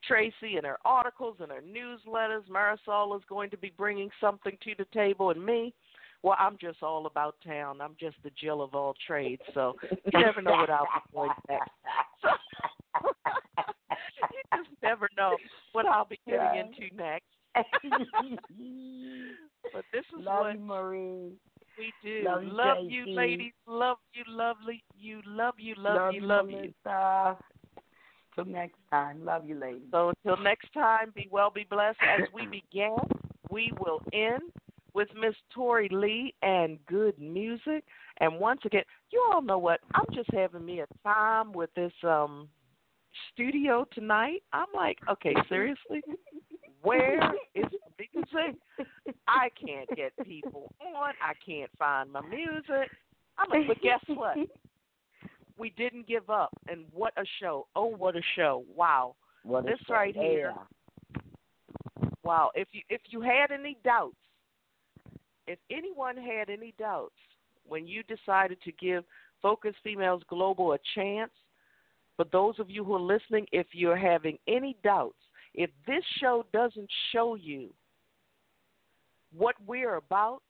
Tracy and her articles and her newsletters. Marisol is going to be bringing something to the table, and me, well, I'm just all about town. I'm just the Jill of all trades, so you never know what I'll be doing next. So, you just never know what I'll be getting yeah. into next. but this is Love what you, Marie. We do. Love, love you, ladies. Love you, lovely. You love you, love, love you, love you. Till next time. Love you, ladies. So until next time, be well, be blessed. As we begin, we will end with Miss Tori Lee and good music. And once again, you all know what? I'm just having me a time with this um studio tonight. I'm like, okay, seriously? Where is the music? I can't get people on. I can't find my music. I'm like, but guess what? We didn't give up, and what a show! Oh, what a show! Wow, what this show. right here. Wow, if you if you had any doubts, if anyone had any doubts when you decided to give Focus Females Global a chance, for those of you who are listening, if you're having any doubts, if this show doesn't show you what we're about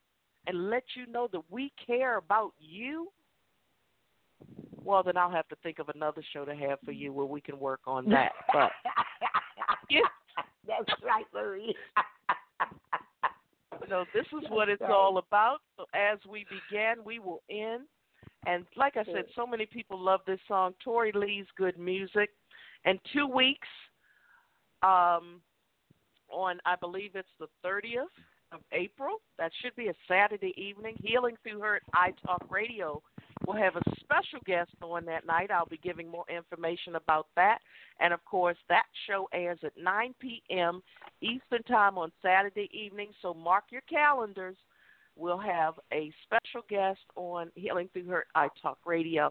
and let you know that we care about you, well, then I'll have to think of another show to have for you where we can work on that. But yeah. that's right, Marie. so this is what it's all about. So as we begin, we will end. And like I said, so many people love this song, Tori Lee's Good Music. And two weeks, um, on I believe it's the 30th of April. That should be a Saturday evening. Healing Through Hurt iTalk Radio will have a special guest on that night. I'll be giving more information about that. And of course, that show airs at 9 p.m. Eastern Time on Saturday evening. So mark your calendars. We'll have a special guest on Healing Through Hurt iTalk Radio,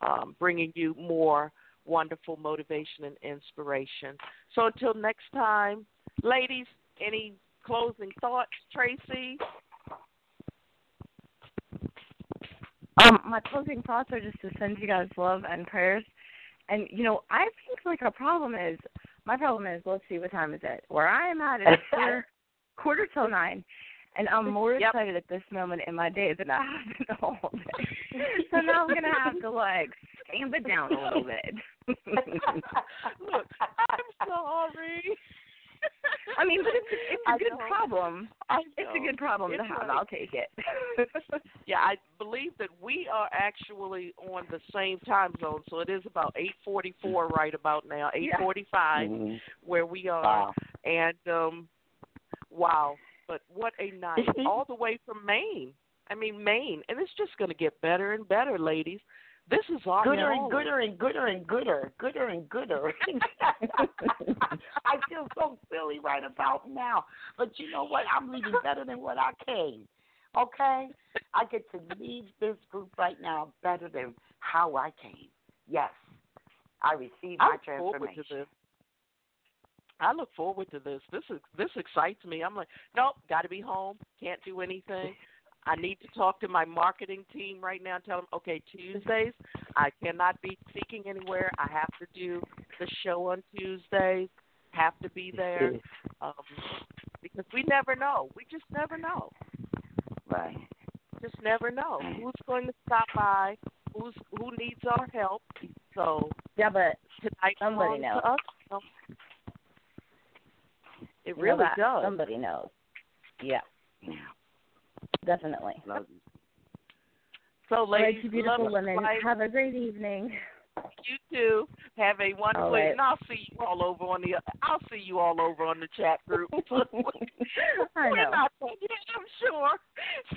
um, bringing you more wonderful motivation and inspiration. So until next time, ladies, any closing thoughts, Tracy? Um, my closing thoughts are just to send you guys love and prayers. And you know, I think like a problem is my problem is let's see what time is it. Where I am at is quarter quarter till nine. And I'm more yep. excited at this moment in my day than I have been the whole day. so now I'm gonna have to like stamp it down a little bit. Look, I'm sorry. I mean, but it's a, it's a I good know. problem. I It's a good problem It's to have. like- I'll take it. Yeah, I believe that we are actually on the same time zone, so it is about 8:44 right about now, 8:45 Mhm. where we are, Wow. and um, wow, but what a night! All the way from Maine. I mean Maine, and it's just going to get better and better, ladies. This is our Gooder and gooder and gooder and gooder, gooder and gooder. I feel so silly right about now, but you know what? I'm leaving better than what I came. Okay, I get to leave this group right now better than how I came. Yes, I received my to transformation. I look forward to this. This is this excites me. I'm like, nope, got to be home. Can't do anything. I need to talk to my marketing team right now and tell them, okay, Tuesdays I cannot be speaking anywhere. I have to do the show on Tuesdays. Have to be there um, because we never know. We just never know. Right. Just never know who's going to stop by, who's who needs our help. So yeah, but tonight Somebody belongs knows. to us. So It You really know does. Somebody knows. Yeah. Yeah. Definitely. So, All right, ladies, you beautiful love women. life. Have a great evening. You too. Have a wonderful All right. and I'll see you all over on the I'll see you all over on the chat group. I We're know. not gonna get it, I'm sure.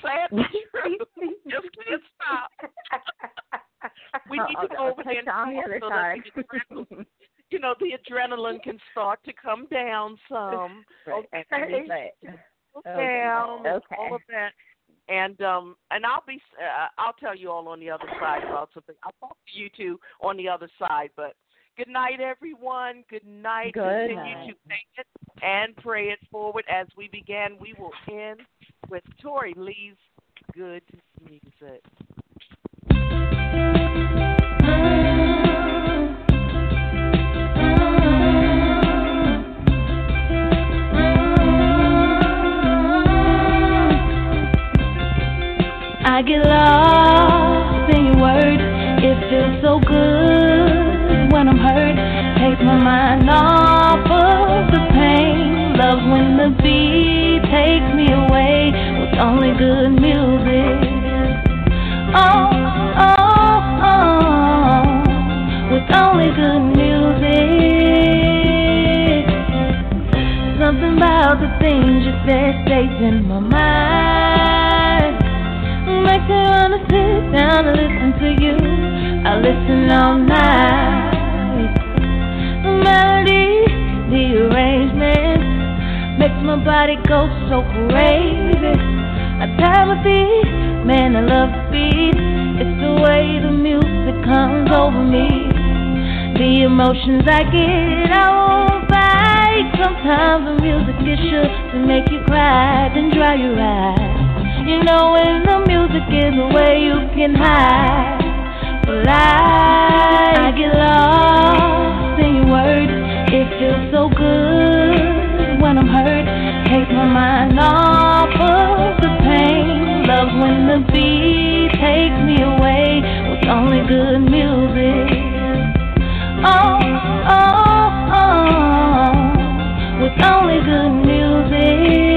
Sad but true. Just can't stop. we need I'll, to go I'll over there you on the other so side. that the adrenaline, you know, the adrenaline can start to come down some. right. Okay. Right. Okay. and Okay. all of that. And um and I'll be uh, I'll tell you all on the other side about something. I'll talk to you two on the other side. But good night, everyone. Good night. Good Continue night. to think it and pray it forward. As we began, we will end with Tori Lee's good music. I get lost in your words. It feels so good when I'm hurt. Takes my mind off of the pain. Love when the beat takes me away with only good music. Oh, oh, oh, with only good music. Something about the things you said stays in my mind. Down listen to you. I listen all night. The melody, the arrangement makes my body go so crazy. I tap my feet, man, I love the beat. It's the way the music comes over me. The emotions I get, I won't fight. Sometimes the music is sure to make you cry, then dry your eyes. You know when the music is away, you can hide. But I, I get lost in your words. It feels so good when I'm hurt. Takes my mind off of the pain. Love when the beat takes me away with only good music. Oh, oh, oh, oh. with only good music.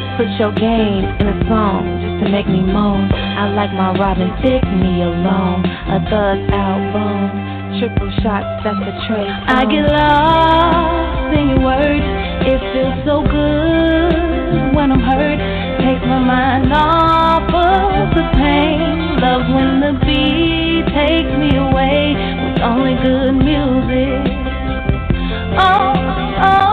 Put your game in a song just to make me moan. I like my Robin Thicke, me alone. A thug out. Triple shots, that's a trace. I get lost in your words. It feels so good when I'm hurt. Takes my mind off of the pain. Love when the beat takes me away. with only good music. Oh, oh. oh.